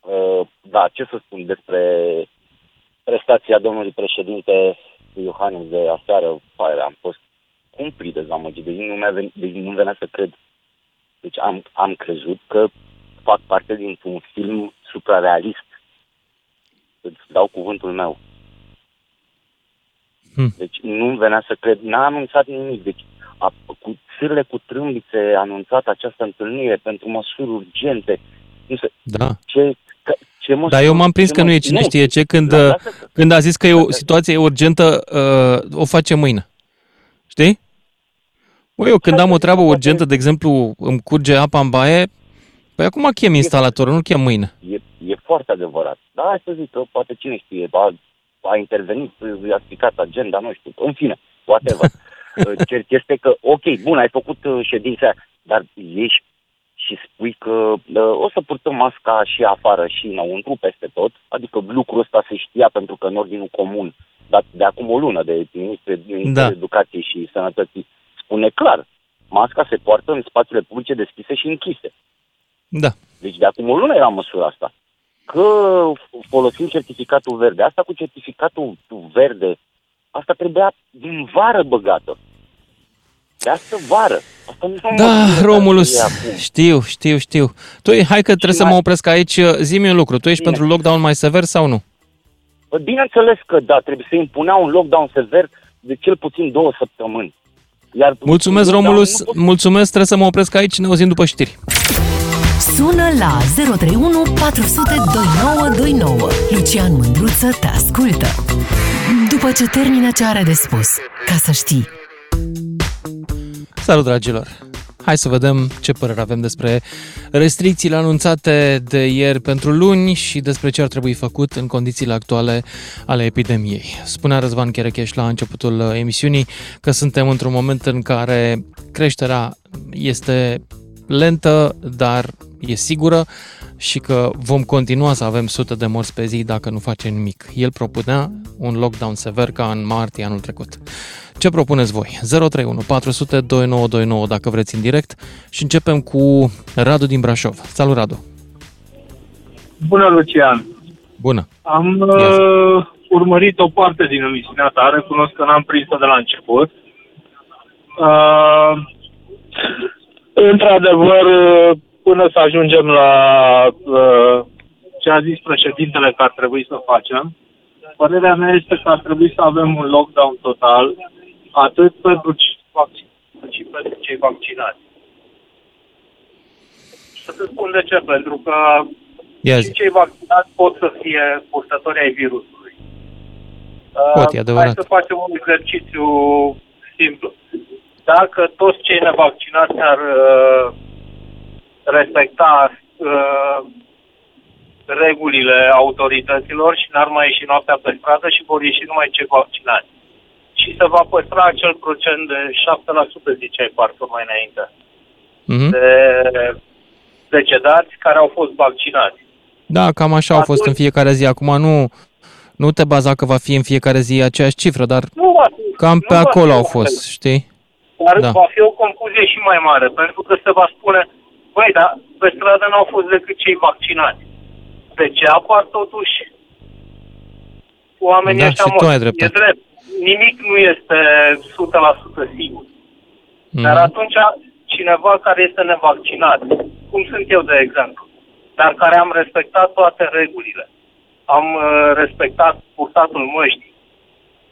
uh, da, ce să spun despre prestația domnului președinte Iohannis de aseară, pare, am fost cumplit dezamăgit, deci nu, mi-a venit, deci nu venea să cred. Deci am, am crezut că fac parte dintr-un film suprarealist. Îți dau cuvântul meu. Hmm. Deci nu venea să cred, n-a anunțat nimic. Deci a, cu țârle cu trâmbițe a anunțat această întâlnire pentru măsuri urgente. Nu se, Da. ce, că, ce măsuri, Dar eu m-am prins ce că nu e măsuri- cine știe ce când, La- uh, lasă- când a zis că e o situație urgentă, uh, o face mâine. Știi? Bă, eu când am o treabă urgentă, de exemplu, îmi curge apa în baie, păi acum chem instalatorul, nu chem mâine. E, e foarte adevărat. Da, hai să zic că poate cine știe, a, a intervenit, i-a stricat agenda, nu știu, în fine, whatever. Cert este că, ok, bun, ai făcut uh, ședința, dar ieși și spui că uh, o să purtăm masca și afară și înăuntru, peste tot, adică lucrul ăsta se știa pentru că în ordinul comun, dat de acum o lună de ministrul Da. da. Educației și Sănătății, spune clar, masca se poartă în spațiile publice deschise și închise. Da. Deci de acum o lună era măsura asta. Că folosim certificatul verde. Asta cu certificatul verde, asta trebuia din vară băgată. De asta vară. Asta nu Da, mă Romulus, e acum. știu, știu, știu. Tu, hai că trebuie să mai- mă opresc aici. Zi-mi un lucru, tu ești Bine. pentru lockdown mai sever sau nu? Bă, Bineînțeles că da, trebuie să impunea un lockdown sever de cel puțin două săptămâni. Iar Mulțumesc, lockdown Romulus, nu pot- mulțumesc, trebuie să mă opresc aici, ne auzim după știri. Sună la 031 400 2929. Lucian Mândruță te ascultă. După ce termină ce are de spus, ca să știi. Salut, dragilor! Hai să vedem ce părere avem despre restricțiile anunțate de ieri pentru luni și despre ce ar trebui făcut în condițiile actuale ale epidemiei. Spunea Răzvan Cherecheș la începutul emisiunii că suntem într-un moment în care creșterea este lentă, dar e sigură și că vom continua să avem sute de morți pe zi dacă nu facem nimic. El propunea un lockdown sever ca în martie anul trecut. Ce propuneți voi? 031 400 2929 dacă vreți în direct și începem cu Radu din Brașov. Salut, Radu! Bună, Lucian! Bună! Am uh, urmărit o parte din emisiunea ta, recunosc că n-am prins-o de la început. Uh, într-adevăr, uh, până să ajungem la uh, ce a zis președintele că ar trebui să facem, părerea mea este că ar trebui să avem un lockdown total, atât pentru cei vaccinați, cât și pentru cei vaccinați. Să te spun de ce, pentru că Ia și zi. cei vaccinați pot să fie purtători ai virusului. Pot, e Uh, adevărat. Hai să facem un exercițiu simplu. Dacă toți cei nevaccinați ar uh, respecta uh, regulile autorităților și n-ar mai ieși noaptea pe stradă și vor ieși numai cei vaccinați. Și se va păstra acel procent de 7%, ziceai parcă mai înainte, Mhm. de decedați care au fost vaccinați. Da, cam așa au fost în fiecare zi. Acum nu, nu te baza că va fi în fiecare zi aceeași cifră, dar Nu va fi, cam nu pe va acolo fi au la fel. fost, știi? Dar Da. va fi o confuzie și mai mare, pentru că se va spune, băi, dar pe stradă n-au fost decât cei vaccinați. De ce apar totuși oamenii Da, ăștia și tu morți? ai dreptate. E drept. Nimic nu este 100% sigur. Dar Mhm. atunci cineva care este nevaccinat, cum sunt eu de exemplu, dar care am respectat toate regulile, am uh, respectat purtatul măștii,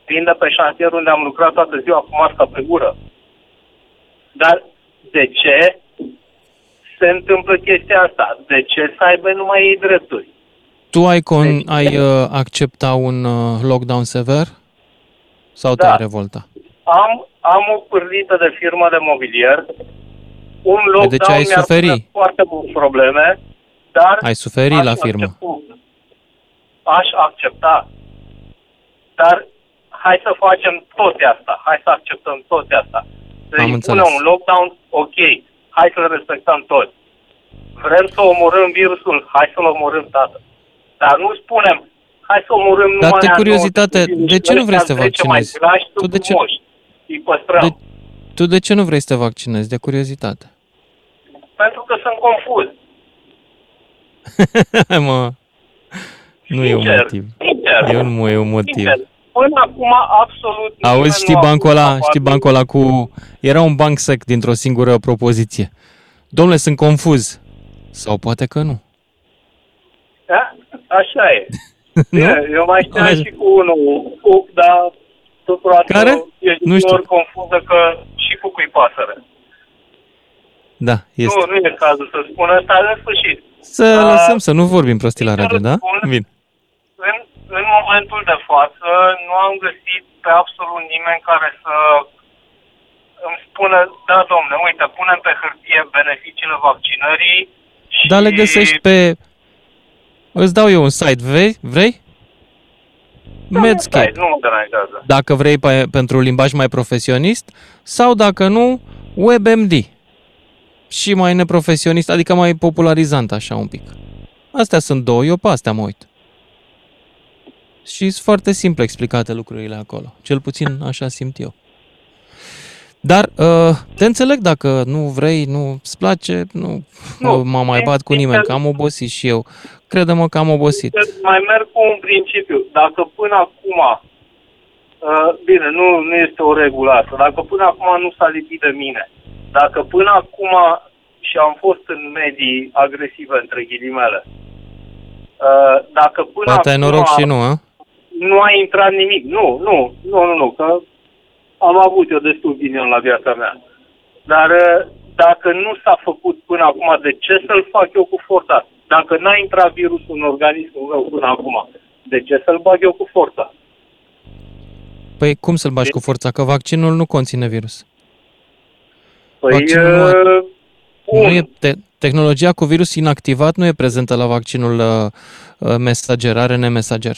fiind de pe șantier unde am lucrat toată ziua cu masca pe gură. Dar de ce se întâmplă chestia asta? De ce să aibă numai ei drepturi? Tu ai, con, ai uh, accepta un uh, lockdown sever? Sau Da. te-ai revolta? Am, am o pârlită de firmă de mobilier, un lockdown de ce ai mi-ar suferi? pune foarte multe probleme, dar Ai suferi aș la firmă. accepta. Aș accepta. Dar hai să facem toate asta. Hai să acceptăm toate asta. Să Am îi înțeles. punem un lockdown, ok. Hai să-l respectăm toți. Vrem să omorâm virusul, hai să-l omorâm, tată. Dar nu spunem, hai să omorâm Dar numai de a curiozitate, 90 de ce nu vrei să te ăștia 10 mai vaccinezi? grași, Tu sunt de ce- frumoși. Îi păstrăm. De- Tu de ce nu vrei să te vaccinezi? De curiozitate. Pentru că sunt confuz. Hai mă, nu e un Sincer, motiv. sincer. Eu nu e un motiv. Sincer, Până acum, absolut nimeni Auzi, știi nu a bancul pus ăla, aparte. știi bancul ăla cu... Era un banc sec dintr-o singură propoziție. Domnule, sunt confuz. Sau poate că nu. Da? Așa e. Nu? Bine, eu mai știam Așa. și cu unul, cu, dar totodată Care? ești Nu știu. ori confundă că și cu cui pasăre. Da, este. Nu, nu e cazul să spun asta, în sfârșit. Să Ah, lăsăm, să nu vorbim prostii la radio, da? Bine. În, în momentul de față nu am găsit pe absolut nimeni care să îmi spună, da, domne, uite, punem pe hârtie beneficiile vaccinării și... Dar le găsești pe... Îți dau eu un site, vrei? Vrei? Da, Medscape. Nu mă deranjează. Dacă vrei pe, pentru limbaj mai profesionist sau dacă nu, WebMD. Și mai neprofesionist, adică mai popularizant așa un pic. Astea sunt două, eu pe astea mă uit. Și sunt foarte simple explicate lucrurile acolo. Cel puțin așa simt eu. Dar uh, te înțeleg dacă nu vrei, nu îți place, nu, Nu, nu mă mai bat cu nimeni, că am obosit și eu. Crede-mă că am obosit. Mai merg cu un principiu. Dacă până acum, uh, bine, nu, nu este o regulă asta, dacă până acum nu s-a lipit de mine, dacă până acum și am fost în medii agresive, între ghilimele, uh, dacă până Poate ai acum noroc și nu, a? Nu a intrat nimic, nu, nu, nu, nu, nu, că am avut eu destul ghinion la viața mea. Dar uh, dacă nu s-a făcut până acum, de ce să-l fac eu cu forța? Dacă n-a intrat virusul în organismul meu până acum, de ce să-l bag eu cu forța? Păi cum să-l bagi cu forța? Că vaccinul nu conține virus. Păi, Vaccinul nu are- uh, Nu e te- tehnologia cu virus inactivat nu e prezentă la vaccinul uh, uh, mesager, RNA mesager.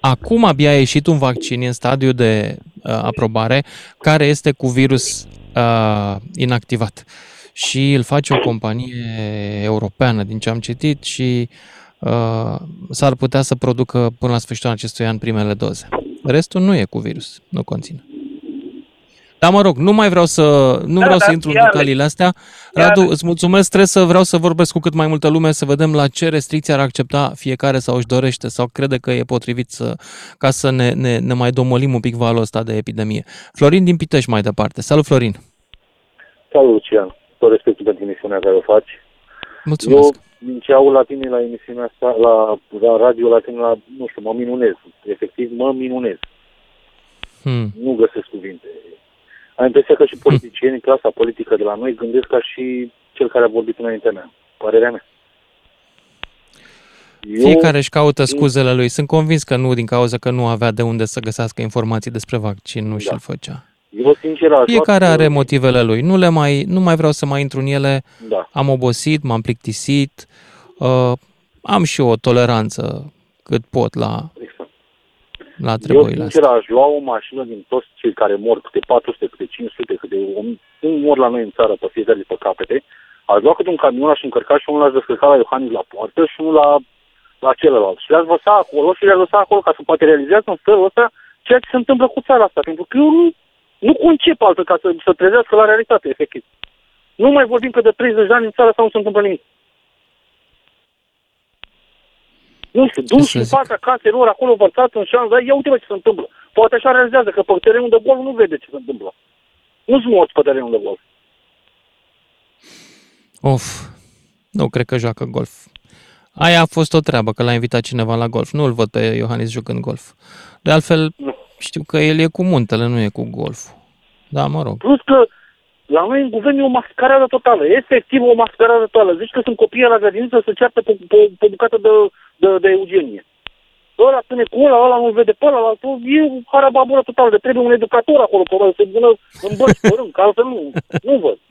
Acum abia a ieșit un vaccin în stadiu de uh, aprobare care este cu virus uh, inactivat. Și îl face o companie europeană, din ce am citit, și uh, s-ar putea să producă până la sfârșitul acestui an primele doze. Restul nu e cu virus, nu conține. Dar mă rog, nu mai vreau să, nu Da, vreau să dar intru în iar- detaliile astea. iar- Radu, îți mulțumesc, trebuie să vreau să vorbesc cu cât mai multă lume, să vedem la ce restricții ar accepta fiecare sau își dorește sau crede că e potrivit să, ca să ne, ne, ne mai domolim un pic valul ăsta de epidemie. Florin din Pitești mai departe. Salut, Florin! Salut, Lucian. Tot respectul pentru emisiunea care o faci. Mulțumesc! Eu, din ce aud la tine la emisiunea asta, la, la radio, la tine, la, nu știu, mă minunez. Efectiv, mă minunez. Hmm. Nu găsesc cuvinte. Am impresia că și politicienii, clasa politică de la noi, gândesc ca și cel care a vorbit înaintea mea. Părerea mea. Eu, Fiecare își caută scuzele lui. Sunt convins că nu din cauza că nu avea de unde să găsească informații despre vaccin, nu Da. și-l făcea. eu sincer, aș Fiecare lua- are motivele lui. Nu, le mai, nu mai vreau să mai intru în ele. Da. Am obosit, m-am plictisit. Uh, am și o toleranță cât pot la, Exact. la Eu, treburile sincer, astea. aș lua o mașină din toți cei care mor, câte 400, câte 500, câte 1000, cum mor la noi în țară pe fiecare de pe capete, aș lua câte un camion, aș încărca și unul l-aș descărca la Iohannis la poartă și unul la, la celălalt. Și le-aș lăsa acolo și le-aș lăsa acolo ca să poate realizează în felul ăsta ceea ce se întâmplă cu țara asta. Pentru că eu nu, nu concep altă ca să, să trezească la realitate, efectiv. Nu mai vorbim că de 30 de ani în țara asta nu se întâmplă nimic. Nu știu, duși să în zic? fața caselor, acolo vărțat în șanț, dar ia uite ce se întâmplă. Poate așa realizează că pe terenul de gol nu vede ce se întâmplă. Nu-ți morți pe terenul de gol. Of, nu cred că joacă golf. Aia a fost o treabă, că l-a invitat cineva la golf. Nu-l văd pe Iohannis jucând golf. De altfel, Nu. știu că el e cu muntele, nu e cu golful. Da, mă rog. Plus că la noi în guvern e o mascaradă totală, efectiv o mascaradă totală. Zici că sunt copii la grădiniță să ceartă pe, pe, pe o bucată de, de, de eugenie. Ăla ține cu ăla, ăla nu vede pe ăla, ăla, e o harababură totală, de trebuie un educator acolo, probabil, să vină în băști pe rând, că altfel nu, nu văd.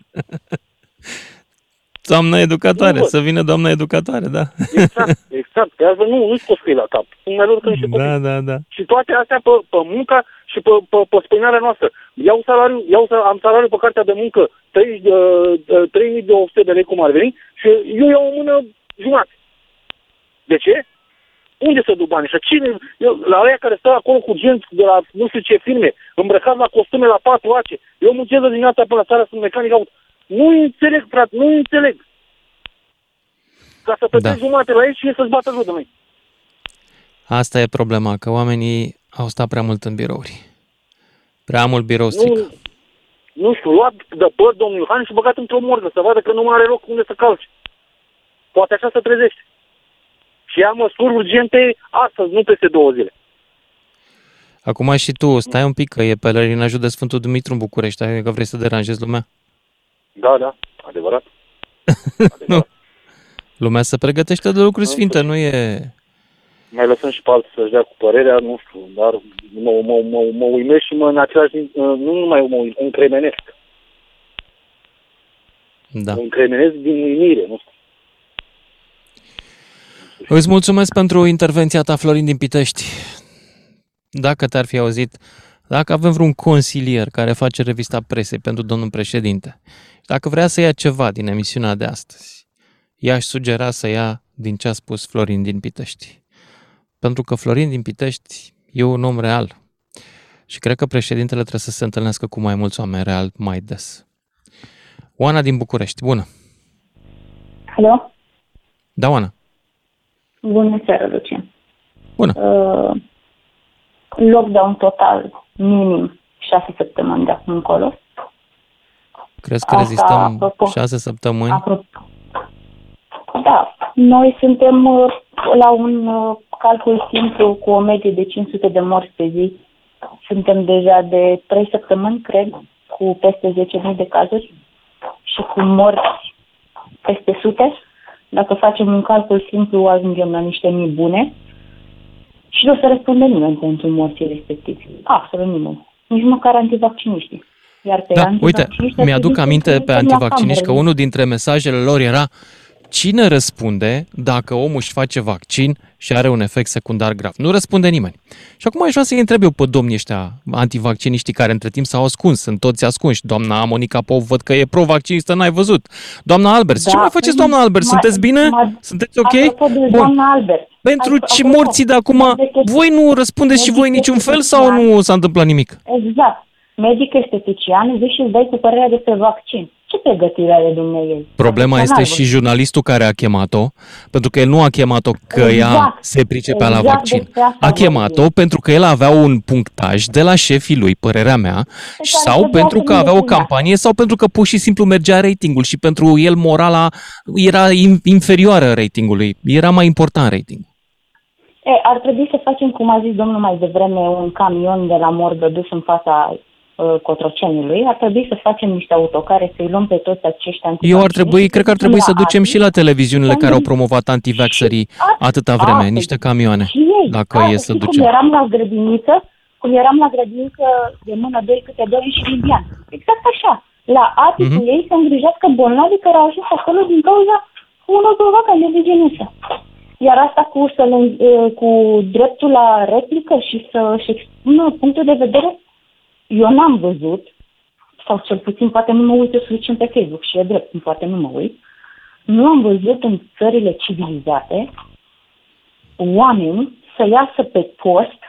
Doamna educatoare, Nu văd. să vină doamna educatoare, da. Exact, exact, că altfel nu, nu-i scos la cap. Sunt mai lor că niște copii. Da, da, da. Și toate astea pe, pe munca și pe, pe, pe spăinarea noastră. Iau salariu, iau, sa- am salariu pe cartea de muncă 30, uh, uh, 3200 de lei cum ar veni și eu iau o mână jumătate. De ce? Unde să duc banii? Și cine, eu, la aia care stă acolo cu genți de la nu știu ce firme, îmbrăcat la costume la patru ace, eu muncesc de dimineața până la seara, sunt mecanic auto. Nu înțeleg, frate, nu înțeleg. Ca să plătești Da. jumate la ei și ei să-ți bată joc de noi. Asta e problema, că oamenii au stat prea mult în birouri. Prea mult birou strică. nu, nu știu, luat de păr domnul Iohan și băgat într-o morgă să vadă că nu mai are loc unde să calci. Poate așa se trezește. Și ia măsuri urgente astăzi, nu peste două zile. Acum și tu, stai un pic, că e pelerinajul de Sfântul Dumitru în București, adică că vrei să deranjezi lumea. Da, da, adevărat. Nu. Lumea se pregătește de lucruri sfinte, nu e... Mai lăsăm și pe alții să-și dea cu părerea, nu știu, dar mă, mă, mă, mă uimesc și mă în același timp, uh, nu numai mă uimesc, încremenesc. Da. Mă încremenesc din uimire, nu știu. Îți mulțumesc pentru intervenția ta, Florin din Pitești. Dacă te-ar fi auzit, dacă avem vreun consilier care face revista presei pentru domnul președinte, dacă vrea să ia ceva din emisiunea de astăzi, i-aș sugera să ia din ce a spus Florin din Pitești. Pentru că Florin din Pitești e un om real. Și cred că președintele trebuie să se întâlnească cu mai mulți oameni real mai des. Oana din București, bună! Alo? Da, Oana. Bună seara, Lucian. Bună. Uh, lockdown total, minim, șase săptămâni de acum încolo. Crezi că Asta, rezistăm apropo. șase săptămâni? Apropo. Da, noi suntem uh, la un uh, calcul simplu cu o medie de 500 de morți pe zi. Suntem deja de 3 săptămâni, cred, cu peste 10.000 de cazuri și cu morți peste sute. Dacă facem un calcul simplu, ajungem la niște mii bune și nu o să răspunde nimeni pentru morții respectivi. Absolut nimeni. Nici măcar antivacciniștii. Iar pe Da, uite, antivacciniști ar mi-aduc trebui să aminte pe trimitem la antivacciniști că cameră. unul dintre mesajele lor era cine răspunde dacă omul își face vaccin și are un efect secundar grav? Nu răspunde nimeni. Și acum aș vrea să-i întreb eu pe domnii ăștia antivacciniștii care între timp s-au ascuns, sunt toți ascunși. Doamna Monica Pop, văd că e pro-vaccinistă, n-ai văzut. Doamna Albert, ce Da, mai faceți, păi, doamna Albert? ma- Sunteți bine? ma- Sunteți ok? Apropo de doamna Albert. Pentru Hai, ce apropo, morții de acum, de chestii- voi nu răspundeți și voi de niciun fel chestii sau mari. nu s-a întâmplat nimic? Exact. medic estetician, vii și îți dai cu părerea despre vaccin. Ce pregătire are Dumnezeu? Problema este și jurnalistul care a chemat-o, pentru că el nu a chemat-o că exact. ea se pricepea exact la vaccin. A chemat-o pentru că el avea un punctaj de la șefii lui, părerea mea, sau pentru că avea o campanie, sau pentru că pur și simplu mergea ratingul și pentru el morala era inferioară ratingului, era mai important ratingul. E, ar trebui să facem, cum a zis domnul mai devreme, un camion de la morgă dus în fața Uh, Cotrocenului, ar trebui să facem niște autocare, să-i luăm pe toți aceștia Eu ar trebui, cred că ar trebui să ducem și la televiziunile care au promovat antivaxerii atâta vreme, a, niște camioane, ei, dacă a, e să ducem. Cum eram la grădiniță, cum eram la grădiniță de mână doi câte doi și indian. Exact așa. La aticul uh-huh. ei să îngrijească bolnavii care au ajuns acolo din cauza unor provoacă nevigenisă. Iar asta cu, să uh, cu dreptul la replică și să-și expună punctul de vedere, eu n-am văzut, sau cel puțin poate nu mă uit eu suficient pe Facebook și e drept, poate nu mă uit, nu am văzut în țările civilizate oameni să iasă pe post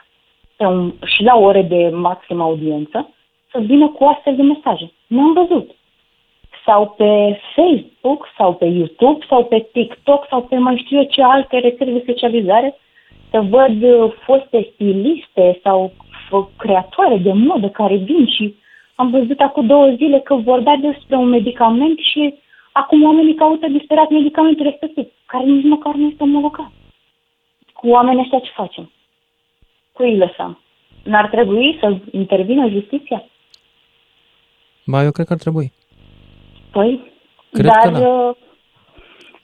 pe un, și la ore de maximă audiență să vină cu astfel de mesaje. Nu am văzut. Sau pe Facebook, sau pe YouTube, sau pe TikTok, sau pe mai știu eu ce alte rețele de socializare, să văd uh, foste stiliste sau creatoare de modă care vin și am văzut acum două zile că vorbea despre un medicament și acum oamenii caută disperat medicamentul respectiv, care nici măcar nu este omologat. Cu oamenii ăștia ce facem? Cu ei lăsăm. N-ar trebui să intervină justiția? Ba, eu cred că ar trebui. Păi, cred dar că da. Uh,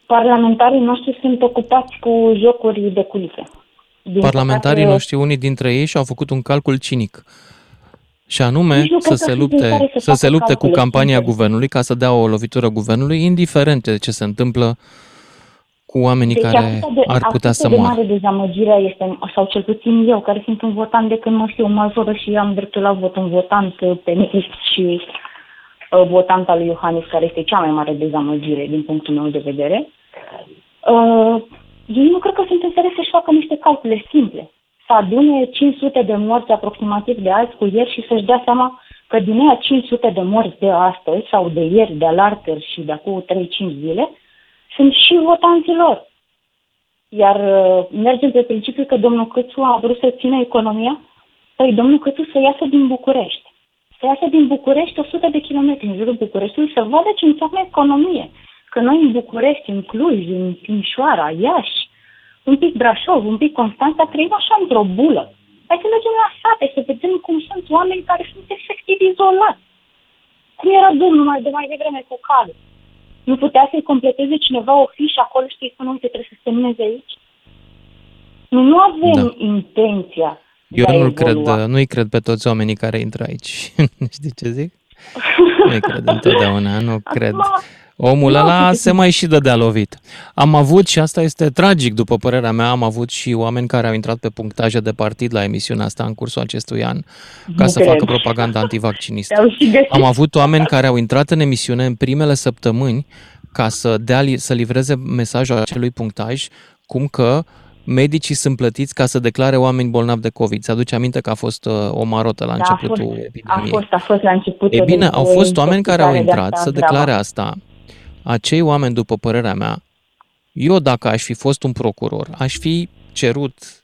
parlamentarii noștri sunt ocupați cu jocuri de culise. Din Parlamentarii păcate, noștri, unii dintre ei, și-au făcut un calcul cinic. Și anume să se lupte, să se lupte cu campania cinice. guvernului ca să dea o lovitură guvernului, indiferent de ce se întâmplă cu oamenii deci care de, ar putea să moară. de mare dezamăgirea este, sau cel puțin eu, care sunt un votant de când mă știu majoră și am dreptul la vot, un votant penist și uh, votant al lui Iohannis, care este cea mai mare dezamăgire din punctul meu de vedere. Uh, ei nu cred că sunt înțeles să-și facă niște calcule simple. Să adune 500 de morți aproximativ de azi cu ieri și să-și dea seama că din aia 500 de morți de astăzi sau de ieri, de alartăr și de acum 3-5 zile, sunt și votanții lor. Iar uh, mergem pe principiul că domnul Câțu a vrut să țină economia, păi domnul Câțu să iasă din București. Să iasă din București 100 de kilometri în jurul Bucureștiului să vadă ce înseamnă economie că noi în București, în Cluj, în Timișoara, Iași, un pic Brașov, un pic Constanța, trăim așa într-o bulă. Hai să mergem la sate, să vedem cum sunt oameni care sunt efectiv izolați. Cum era domnul mai de mai devreme cu calul. Nu putea să-i completeze cineva o fișă acolo și să-i spună, uite, trebuie să semneze aici? Nu, nu avem da. intenția eu nu cred, nu-i cred pe toți oamenii care intră aici. Știi ce zic? Nu-i cred întotdeauna, nu cred. Omul ăla se mai și dădea lovit. Am avut, și asta este tragic, după părerea mea, am avut și oameni care au intrat pe punctaje de partid la emisiunea asta în cursul acestui an, ca nu să cred. facă propaganda antivaccinistă. Am avut oameni care au intrat în emisiune în primele săptămâni ca să, dea, să livreze mesajul acelui punctaj, cum că medicii sunt plătiți ca să declare oameni bolnavi de COVID. Se aduce aminte că a fost uh, o marotă la da, începutul a fost, epidemiei. A fost, a fost la început. E bine, au fost oameni care au intrat să declare asta acei oameni, după părerea mea, eu dacă aș fi fost un procuror, aș fi cerut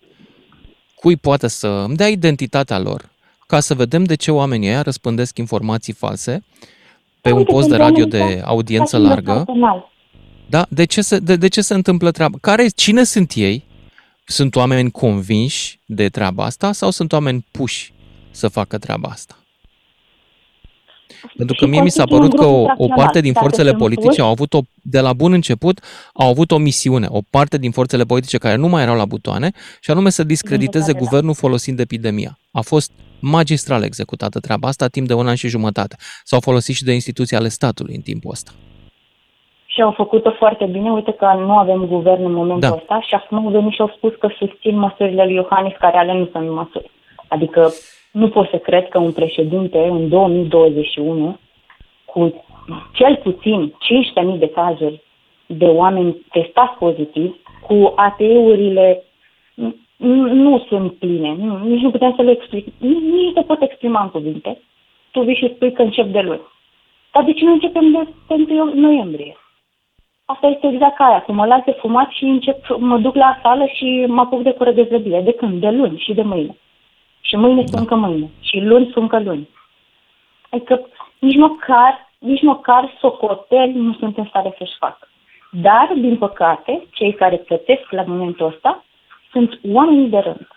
cui poate să îmi dea identitatea lor, ca să vedem de ce oamenii ăia răspândesc informații false pe un post de radio de audiență largă. Da? De ce, se, de, de ce se întâmplă treaba? Care, cine sunt ei? Sunt oameni convinși de treaba asta sau sunt oameni puși să facă treaba asta? Pentru că mie mi s-a părut că o, o parte din forțele politice au avut o, de la bun început, au avut o misiune, o parte din forțele politice care nu mai erau la butoane, și anume să discrediteze guvernul folosind epidemia. A fost magistral executată treaba asta timp de un an și jumătate. S-au folosit și de instituții ale statului în timpul ăsta. Și au făcut-o foarte bine. Uite că nu avem guvern în momentul da. ăsta și acum au venit și au spus că susțin măsurile lui Iohannis, care ale nu sunt măsuri. Adică nu pot să cred că un președinte în 2021, cu cel puțin 15.000 de cazuri de oameni testați pozitiv, cu ATE-urile nu sunt pline, nu, nici nu putem să le explic, nici, nici nu pot exprima în cuvinte, tu vii și spui că încep de luni. Dar de ce nu începem de 1 noiembrie? Asta este exact ca aia, cum mă las de fumat și încep, mă duc la sală și mă apuc de cură de zăbie. De când? De luni și de mâine. Și mâine da. sunt că mâine. Și luni sunt că luni. Adică nici măcar, nici măcar socoteli nu sunt în stare să-și facă. Dar, din păcate, cei care plătesc la momentul ăsta sunt oamenii de rând.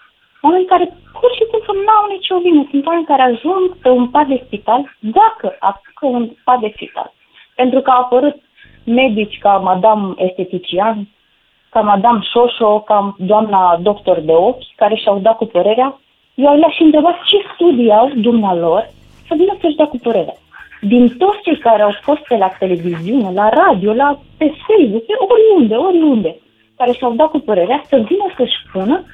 Oameni care pur și simplu nu au nicio vină. Sunt oameni care ajung pe un pat de spital dacă apucă un pat de spital. Pentru că au apărut medici ca madame estetician, ca madame Șoșo, ca doamna doctor de ochi, care și-au dat cu părerea. Eu le-aș întreba ce studii au dumnealor să vină să-și dea cu părerea. Din toți cei care au fost pe la televiziune, la radio, la, pe Facebook, pe oriunde, oriunde, care și-au dat cu părerea să vină să-și spună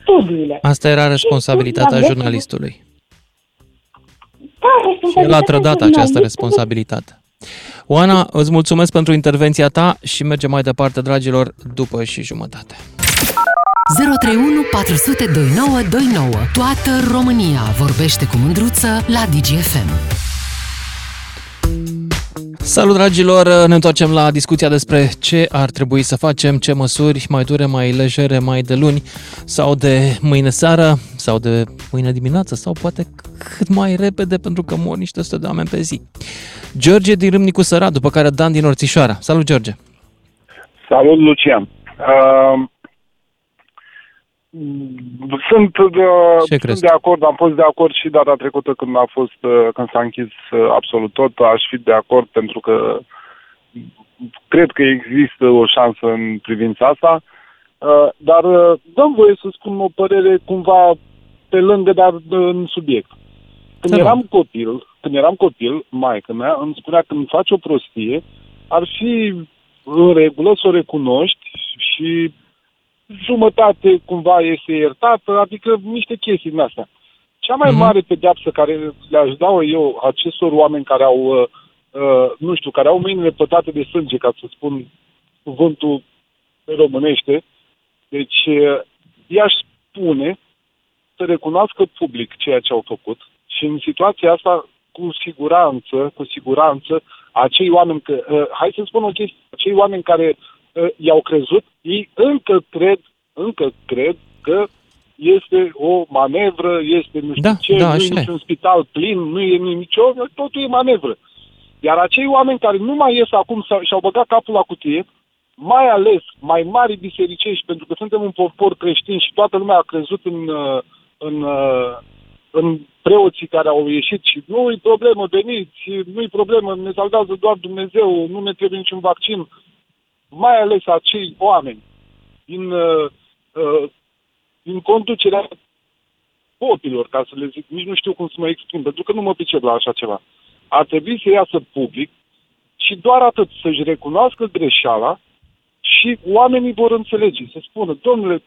studiile. Asta era responsabilitatea jurnalistului. Da, și el a trădat această responsabilitate. Oana, îți mulțumesc pentru intervenția ta și mergem mai departe, dragilor, după și jumătate. 031 400 2929. Toată România vorbește cu mândruță la DGFM. Salut dragilor, ne întoarcem la discuția despre ce ar trebui să facem, ce măsuri mai dure, mai legere, mai de luni sau de mâine seară sau de mâine dimineață sau poate cât mai repede pentru că mor niște sute de oameni pe zi. George din Râmnicu Sărat, după care Dan din Orțișoara. Salut George! Salut Lucian! Uh, sunt, de, sunt de acord, am fost de acord și data trecută când a fost, uh, când s-a închis uh, absolut tot, aș fi de acord pentru că cred că există o șansă în privința asta, uh, dar dăm voie să spun o părere cumva pe lângă, dar în subiect. Când da. eram copil, când eram copil, maica mea îmi spunea că îmi faci o prostie, ar fi în regulă să o recunoști și jumătate cumva este iertată, adică niște chestii din astea. Cea mai mm-hmm. mare pedeapsă care le-aș da eu acestor oameni care au, uh, uh, nu știu, care au mâinile pătate de sânge, ca să spun cuvântul pe românește, deci uh, i-aș spune să recunoască public ceea ce au făcut și în situația asta, cu siguranță, cu siguranță, acei oameni, că, uh, hai să spun o chestie, acei oameni care uh, i-au crezut, ei încă cred, încă cred că este o manevră, este nu știu da, ce, da, nu e niciun spital plin, nu e nicio, totul e manevră. Iar acei oameni care nu mai ies acum și-au băgat capul la cutie, mai ales mai mari bisericești, pentru că suntem un popor creștin și toată lumea a crezut în, uh, în, uh, în preoții care au ieșit și nu e problemă, veniți, nu e problemă, ne salvează doar Dumnezeu, nu ne trebuie niciun vaccin mai ales acei oameni din, uh, uh, din conducerea popilor, ca să le zic, nici nu știu cum să mă exprim, pentru că nu mă pricep la așa ceva. Ar trebui să iasă public și doar atât să-și recunoască greșeala și oamenii vor înțelege, să spună, domnule,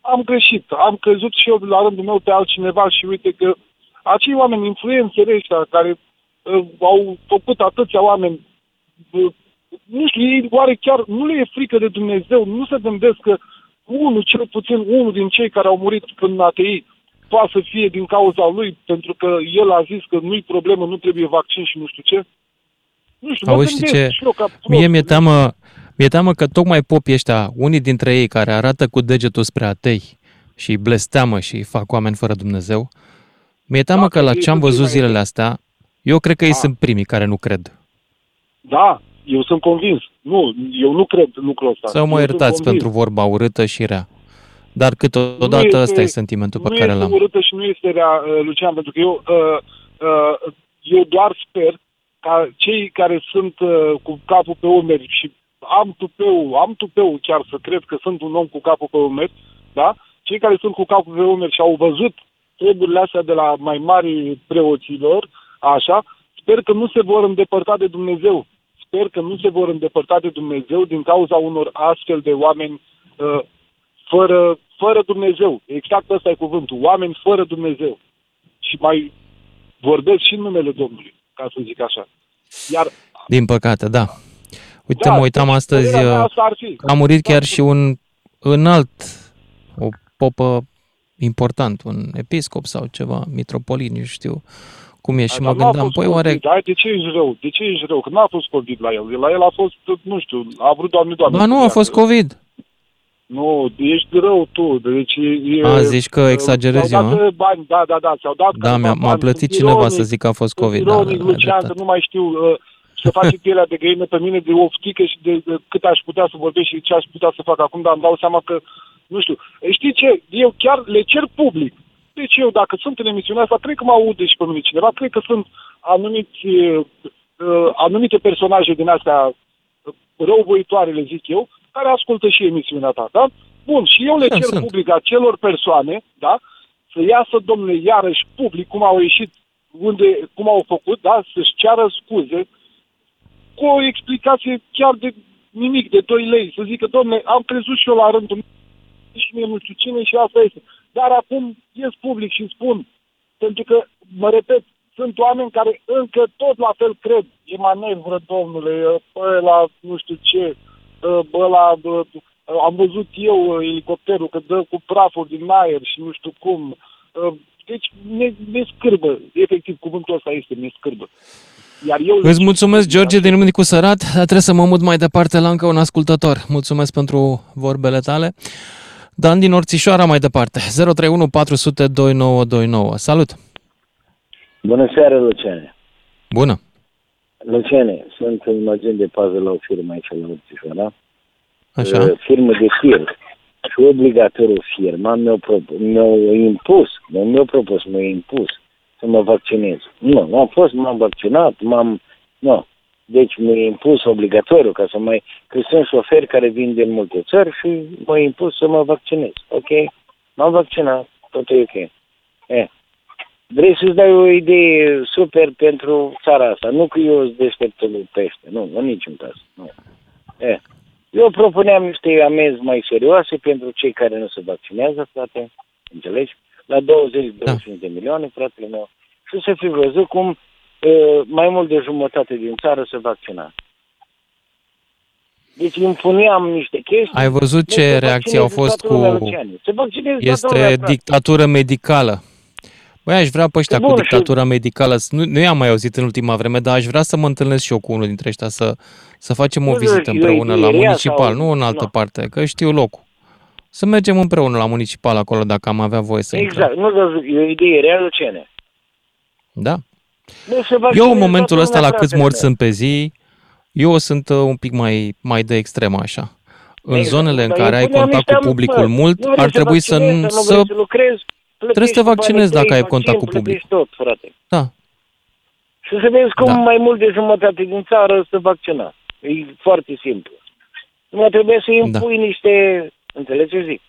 am greșit, am crezut și eu la rândul meu pe altcineva și uite că acei oameni, influențele ăștia care uh, au făcut atâția oameni uh, nu știu, ei oare chiar nu le e frică de Dumnezeu, nu se gândesc că unul, cel puțin unul din cei care au murit în ATI, poate să fie din cauza lui, pentru că el a zis că nu-i problemă, nu trebuie vaccin și nu știu ce. Nu știu, Auzi, ce? Mie mi-e teamă, mi-e teamă că tocmai popii ăștia, unii dintre ei care arată cu degetul spre atei și blesteamă și fac oameni fără Dumnezeu, mi-e teamă da, că la ce am văzut zilele astea, eu cred că da. ei sunt primii care nu cred. Da, eu sunt convins. Nu, eu nu cred lucrul ăsta. Să mă eu iertați pentru vorba urâtă și rea. Dar câteodată este, ăsta e sentimentul pe care l-am. Nu este urâtă și nu este rea, uh, Lucian, pentru că eu, uh, uh, eu doar sper ca cei care sunt uh, cu capul pe umeri și am tupeu, am tupeu chiar să cred că sunt un om cu capul pe umeri, da? Cei care sunt cu capul pe umeri și au văzut treburile astea de la mai mari preoților, așa, sper că nu se vor îndepărta de Dumnezeu sper că nu se vor îndepărta de Dumnezeu din cauza unor astfel de oameni uh, fără, fără Dumnezeu. Exact ăsta e cuvântul. Oameni fără Dumnezeu. Și mai vorbesc și în numele Domnului, ca să zic așa. Iar din păcate, da. Uite, da, mă uitam astăzi, uh, a murit chiar și un înalt, o popă important, un episcop sau ceva, mitropolit, nu știu cum e. Și Dar mă n-a gândeam, fost păi COVID. oare... Hai, de ce ești rău? De ce ești rău? Că n-a fost COVID la el. La el a fost, nu știu, a vrut doamne, doamne. Ba nu, a fost COVID. Nu, ești rău tu. Deci e, A, zici că exagerez s-au eu, dat a? bani, da, da, da, s-au dat Da, câțiva mi-a, m-a bani. plătit Sunt cineva ironic, să zic că a fost sunt COVID. Da, ironic, da, Lucian, că nu mai știu uh, să face pielea de găină pe mine de oftică și de, de cât aș putea să vorbesc și ce aș putea să fac acum, dar îmi dau seama că, nu știu, știi ce, eu chiar le cer public. Deci eu, dacă sunt în emisiunea asta, cred că mă aude și pe mine cineva, cred că sunt anumiți, uh, uh, anumite personaje din astea uh, răuvoitoare, le zic eu, care ascultă și emisiunea ta, da? Bun, și eu le Da, cer sunt. public acelor persoane, da, să iasă, domnule, iarăși public, cum au ieșit, unde, cum au făcut, da, să-și ceară scuze, cu o explicație chiar de nimic, de 2 lei, să zică, domnule, am crezut și eu la rândul meu, și mie nu știu cine și asta este. Dar acum ies public și spun, pentru că, mă repet, sunt oameni care încă tot la fel cred. E manevră, domnule, bă, la nu știu ce, bă, la, bă, am văzut eu elicopterul că dă cu prafuri din aer și nu știu cum. Deci ne, ne scârbă, efectiv cuvântul ăsta este, ne scârbă. Iar eu Îți mulțumesc, George, din Râmnicu Sărat, dar trebuie să mă mut mai departe la încă un ascultător. Mulțumesc pentru vorbele tale. Dan din Orțișoara mai departe, 031 400 2929. Salut! Bună seara, Luciane. Bună! Luciane, sunt un agent de pază la o firmă aici la Orțișoara. Așa? Uh, Firmă de tir. Și obligatoriu firma mi-a, prop- mi-a impus, nu mi-a propus, mi-a impus să mă vaccinez. Nu, nu am fost, m-am vaccinat, m-am... Nu. Deci mi-a impus obligatoriu ca să mai... Că sunt șoferi care vin din multe țări și m-a impus să mă vaccinez. Ok? M-am vaccinat, tot e ok. Eh. Vrei să-ți dai o idee super pentru țara asta. Nu că eu sunt deșteptul pește. Nu, în niciun caz. Nu. Eh. Eu propuneam niște amenzi mai serioase pentru cei care nu se vaccinează, frate. Înțelegi? La 20-25 da. de milioane, fratele meu. Și să fi văzut cum uh, mai mult de jumătate din țară se vaccina. Deci impuneam niște chestii. Ai văzut Nu ce se reacții au vaccinează fost toată lumea, cu... Luciane. Se vaccinează toată lumea, Este frate. dictatură medicală. Băi, aș vrea pe ăștia Bun, cu și- dictatura medicală, să- nu, nu i-am mai auzit în ultima vreme, dar aș vrea să mă întâlnesc și eu cu unul dintre ăștia, să, să facem o Nu, vizită eu- împreună eu la iria municipal, sau- nu în altă nu. parte, că știu locul. Să mergem împreună la municipal acolo, dacă am avea voie să intrăm. Exact, nu vă zic, e o idee reală, Luciane. Da? Nu se Eu vaccinează în momentul toată ăsta, la lumea, câți fratele morți meu. sunt pe zi, eu sunt uh, un pic mai, mai de extremă așa. În Exact. zonele în Dar care ai impuneam contact cu niște publicul amări. mult, Nu vrei ar trebui să, vaccinezi, n- nu să vrei să lucrezi, trebuie să te plătești vaccinezi banii dacă ai tăi, contact cu vaccin, public. plătești tot, frate. Da. Și să vezi cum Da. mai mult de jumătate din țară se vaccina. E foarte simplu. Nu trebuie să impui Da. niște... Înțelegi ce zic?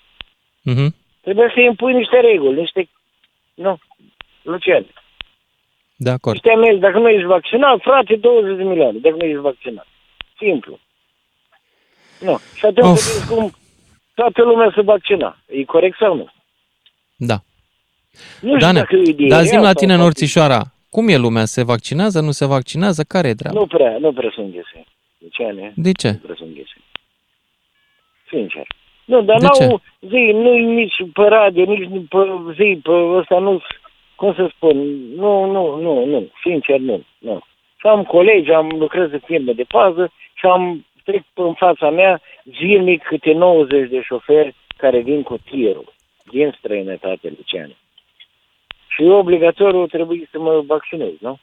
Mhm. Trebuie să impui niște reguli, niște... Nu, Lucian. De acord. Niște amenzi. Dacă nu ești vaccinat, frate, 20 de milioane. Dacă nu ești vaccinat. Simplu. Nu. Și atunci Of. să vezi cum toată lumea se vaccina. E corect sau nu? Da. Nu știu Dane, dacă e o idee dar rea zi la sau tine în poate- Orțișoara, cum e lumea? Se vaccinează, nu se vaccinează? Care e treaba? Nu prea, nu prea sunt ghese. Luciane. De ce? Nu prea sunt ghese. Sincer. Nu, dar De n-au zi, nu nici pe radio, nici pe zi, pe ăsta nu, cum să spun, nu, nu, nu, nu, sincer nu, nu. Și am colegi, am lucrez în firme de pază și am trec în fața mea zilnic câte 90 de șoferi care vin cu tirul din străinătate, Luciane. Și eu obligatoriu trebuie să mă vaccinez, nu?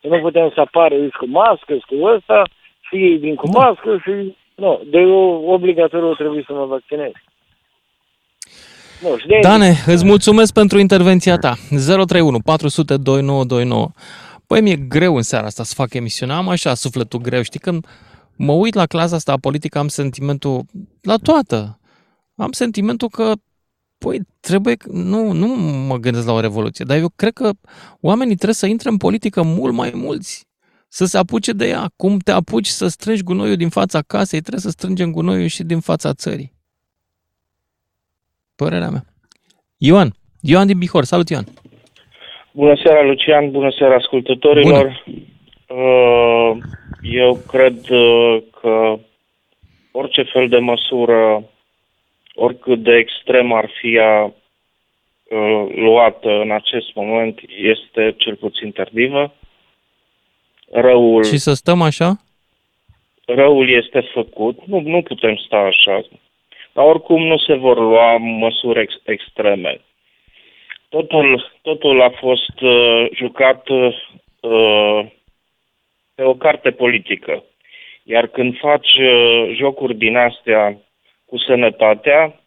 Că nu putem să apară îți cu mască, îți cu ăsta, și ei vin cu mască și... Nu, de eu obligatoriu trebuie să mă vaccinez. Nu, și de Dane, îți mulțumesc pentru intervenția ta. 031 400 2929. Păi mi-e greu în seara asta să fac emisiunea, am așa sufletul greu. Știi, când mă uit la clasa asta politică, am sentimentul, la toată, am sentimentul că, păi, trebuie, nu, nu mă gândesc la o revoluție, dar eu cred că oamenii trebuie să intre în politică mult mai mulți, să se apuce de ea. Cum te apuci să strângi gunoiul din fața casei, trebuie să strângem gunoiul și din fața țării. Părerea mea. Ioan, Ioan din Bihor, salut Ioan. Bună seara, Lucian, bună seara ascultătorilor. Uh, Eu cred uh, că orice fel de măsură, oricât de extrem ar fi ea, uh, luată în acest moment este cel puțin tardivă. Răul, Și să stăm așa? răul este făcut, nu, nu putem sta așa. Dar oricum nu se vor lua măsuri ex- extreme. Totul, totul a fost uh, jucat uh, pe o carte politică. Iar când faci uh, jocuri din astea cu sănătatea,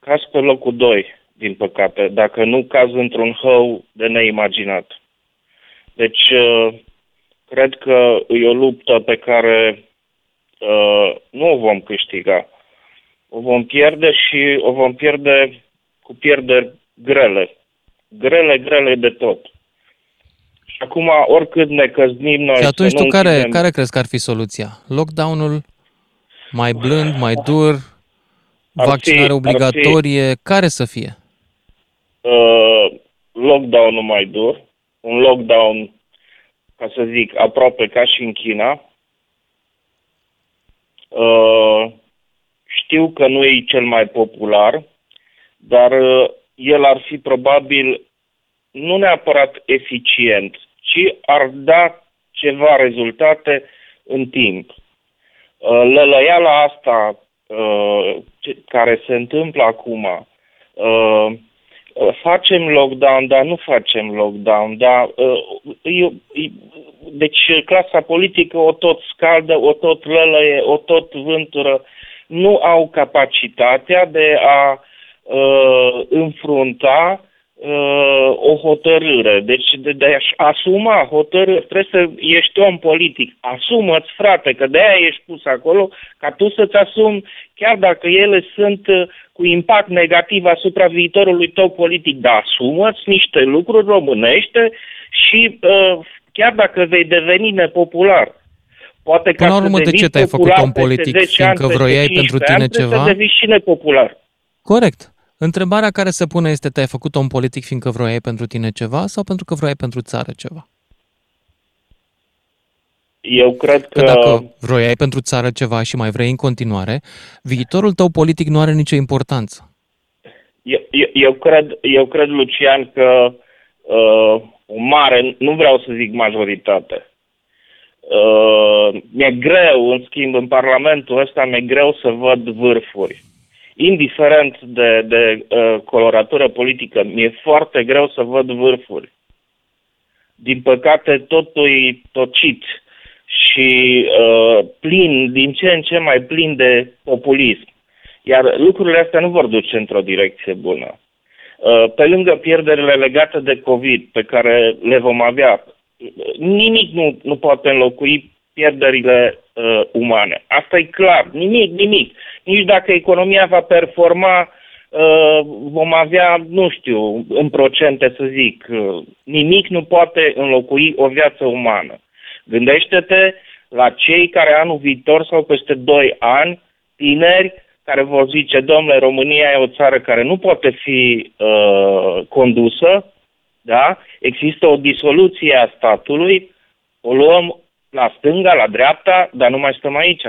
cazi pe locul 2, din păcate, dacă nu cazi într-un hău de neimaginat. Deci, uh, cred că e o luptă pe care uh, nu o vom câștiga. O vom pierde și o vom pierde cu pierderi grele. Grele, grele de tot. Și acum, oricât ne căznim noi Și atunci să tu nu care, închidem- care crezi că ar fi soluția? Lockdown-ul mai blând, mai dur, Ar fi- vaccinare ar fi- obligatorie, care să fie? uh, lockdown-ul mai dur, un lockdown, ca să zic, aproape ca și în China. Uh, știu că nu e cel mai popular, dar uh, el ar fi probabil nu neapărat eficient, ci ar da ceva rezultate în timp. Uh, Lălăiala asta uh, ce- care se întâmplă acum, uh, uh, facem lockdown, dar nu facem lockdown, dar uh, eu, e- deci clasa politică o tot scaldă, o tot lălăie, o tot vântură, nu au capacitatea de a uh, înfrunta uh, o hotărâre. Deci de, de a-și asuma hotărâri, trebuie să ești om politic. Asumă-ți, frate, că de-aia ești pus acolo, ca tu să-ți asumi, chiar dacă ele sunt uh, cu impact negativ asupra viitorului tău politic, dar asumă-ți niște lucruri românește și uh, chiar dacă vei deveni nepopular, Poate Până ca la urmă, să de ce devii te-ai făcut popular om peste politic? 10 ani, Fiindcă peste vroiai 15 pentru tine ani, trebuie ceva? să devii și nepopular. Corect. Întrebarea care se pune este, te-ai făcut om politic fiindcă vroiai pentru tine ceva sau pentru că vroiai pentru țară ceva? Eu cred că... Că dacă vroiai pentru țară ceva și mai vrei în continuare, viitorul tău politic nu are nicio importanță. Eu, eu, eu, cred, eu cred, Lucian, că uh, o mare, nu vreau să zic majoritate, uh, mi-e greu, în schimb, în Parlamentul ăsta mi-e greu să văd vârfuri. Indiferent de, de uh, coloratură politică, mi-e foarte greu să văd vârfuri. Din păcate, totul e tocit și uh, plin, din ce în ce mai plin de populism. Iar lucrurile astea nu vor duce într-o direcție bună. Uh, Pe lângă pierderile legate de COVID pe care le vom avea, nimic nu, nu poate înlocui pierderile uh, umane. Asta e clar. Nimic, nimic. Nici dacă economia va performa, uh, vom avea, nu știu, în procente să zic, uh, nimic nu poate înlocui o viață umană. Gândește-te la cei care anul viitor sau peste 2 ani, tineri, care vor zice, domnule, România e o țară care nu poate fi uh, condusă, da? Există o disoluție a statului, o luăm la stânga, la dreapta, dar nu mai stăm aici.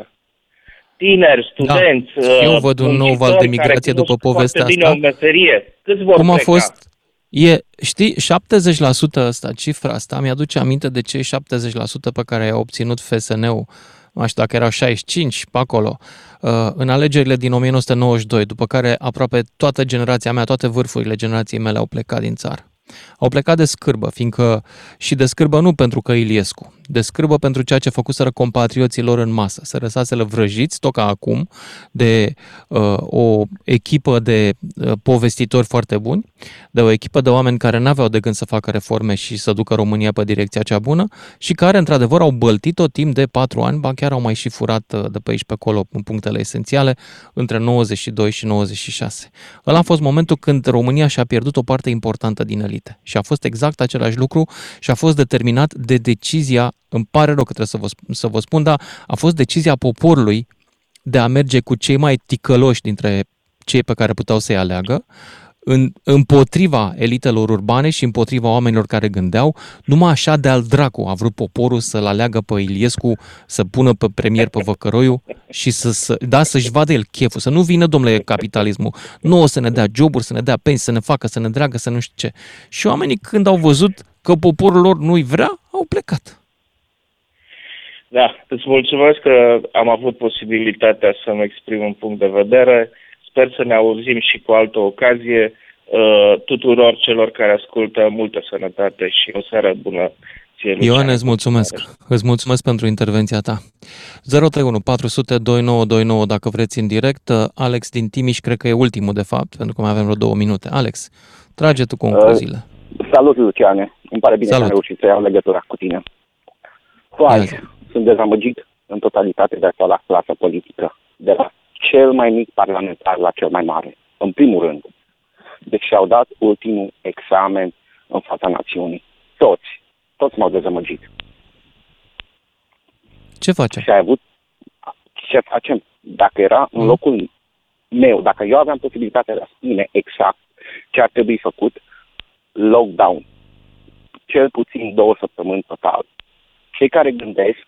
Tineri, studenți, Da. Eu uh, văd un nou muncitori val de care migrație cunosc după povestea foarte bine asta. o meserie. Câți vor Cum a pleca? fost, e, știi, 70% asta, cifra asta, mi-aduce aminte de cei 70% pe care i-a obținut FSN-ul, nu știu dacă erau 65 pe acolo, uh, în alegerile din 1992, după care aproape toată generația mea, toate vârfurile generației mele au plecat din țară. Au plecat de scârbă, fiindcă și de scârbă nu pentru că Iliescu, de scârbă pentru ceea ce făcuseră compatrioții lor în masă, să răsaseră vrăjiți, tot ca acum, de uh, o echipă de uh, povestitori foarte buni, de o echipă de oameni care n-aveau de gând să facă reforme și să ducă România pe direcția cea bună și care, într-adevăr, au băltit tot timp de patru ani, ba chiar au mai și furat uh, de pe aici pe acolo în punctele esențiale între 92 și 96. Ăla a fost momentul când România și-a pierdut o parte importantă din elite și a fost exact același lucru și a fost determinat de decizia, îmi pare rău că trebuie să vă, sp- să vă spun, dar a fost decizia poporului de a merge cu cei mai ticăloși dintre cei pe care puteau să-i aleagă în, împotriva elitelor urbane și împotriva oamenilor care gândeau, numai așa de al dracu a vrut poporul să-l aleagă pe Iliescu, să pună pe premier pe Văcăroiu și să, să da, să-și vadă el cheful, să nu vină, domnule, capitalismul. Nu o să ne dea joburi, să ne dea pensii, să ne facă, să ne dragă, să nu știu ce. Și oamenii când au văzut că poporul lor nu-i vrea, au plecat. Da, îți mulțumesc că am avut posibilitatea să-mi exprim un punct de vedere. Sper să ne auzim și cu altă ocazie. Uh, tuturor celor care ascultă, multă sănătate și o seară bună ție, Ioane, îți mulțumesc. Îți mulțumesc pentru intervenția ta. 031 400 2929 dacă vreți în direct. Alex din Timiș, cred că e ultimul de fapt, pentru că mai avem vreo două minute. Alex, trage tu concluziile. Uh, salut, Luciane. Îmi pare bine Salut. că am reușit să iau legătura cu tine. Foarte sunt dezamăgit în totalitate de actuala clasă politică, de la cel mai mic parlamentar la cel mai mare. În primul rând, deci și-au dat ultimul examen în fața națiunii. Toți, toți m-au dezamăgit. Ce facem? Și ai avut, ce facem? Dacă era în mm. locul meu, dacă eu aveam posibilitatea de a spune exact ce ar trebui făcut, lockdown. Cel puțin două săptămâni total. Cei care gândesc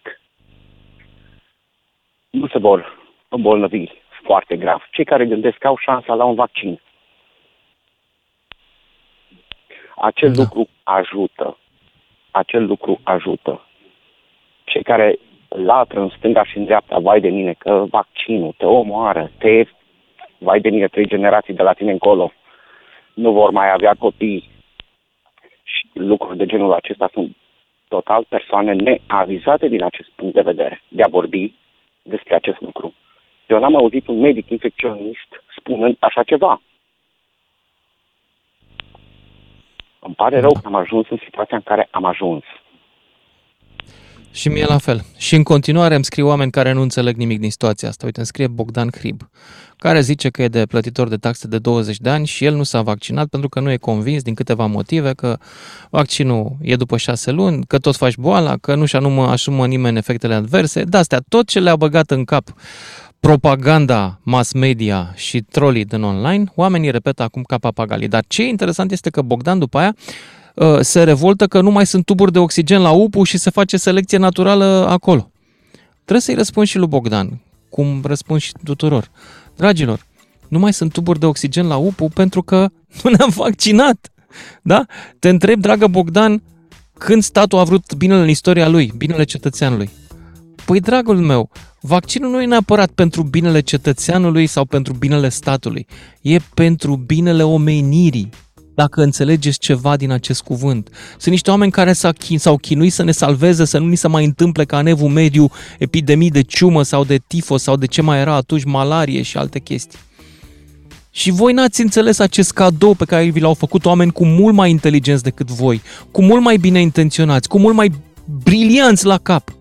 nu se vor îmbolnăvi foarte grav. Cei care gândesc au șansa la un vaccin. Acel da. lucru ajută. Acel lucru ajută. Cei care latră în stânga și în dreapta, vai de mine, că vaccinul te omoară, te vai de mine, trei generații de la tine încolo nu vor mai avea copii. Și lucruri de genul acesta sunt total persoane neavizate din acest punct de vedere, de a vorbi despre acest lucru. Eu n-am auzit un medic infecționist spunând așa ceva. Îmi pare rău că am ajuns în situația în care am ajuns. Și mie la fel. Și în continuare îmi scriu oameni care nu înțeleg nimic din situația asta. Uite, îmi scrie Bogdan Hrib, care zice că e de plătitor de taxe de 20 de ani și el nu s-a vaccinat pentru că nu e convins din câteva motive că vaccinul e după 6 luni, că tot faci boala, că nu-și anumă, asumă nimeni efectele adverse. De astea, tot ce le-a băgat în cap propaganda mass media și trolii din online, oamenii repetă acum ca papagalii. Dar ce e interesant este că Bogdan după aia Uh, se revoltă că nu mai sunt tuburi de oxigen la UPU și se face selecție naturală acolo. Trebuie să-i răspund și lui Bogdan, cum răspund și tuturor. Dragilor, nu mai sunt tuburi de oxigen la UPU pentru că nu ne-am vaccinat. Da? Te întreb, dragă Bogdan, când statul a vrut binele în istoria lui, binele cetățeanului? Păi, dragul meu, vaccinul nu e neapărat pentru binele cetățeanului sau pentru binele statului. E pentru binele omenirii dacă înțelegeți ceva din acest cuvânt. Sunt niște oameni care s-au chinuit să ne salveze, să nu ni se mai întâmple ca în evul mediu epidemii de ciumă sau de tifos sau de ce mai era atunci, malarie și alte chestii. Și voi n-ați înțeles acest cadou pe care vi l-au făcut oameni cu mult mai inteligenți decât voi, cu mult mai bine intenționați, cu mult mai brilianți la cap.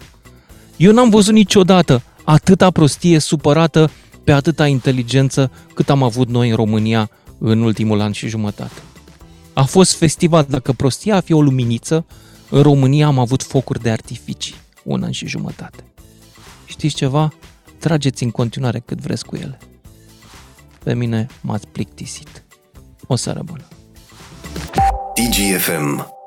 Eu n-am văzut niciodată atâta prostie supărată pe atâta inteligență cât am avut noi în România în ultimul an și jumătate. A fost festival, dacă prostia a fi o luminiță, în România am avut focuri de artificii, un an și jumătate. Știți ceva? Trageți în continuare cât vreți cu ele. Pe mine m-ați plictisit. O seară bună! DGFM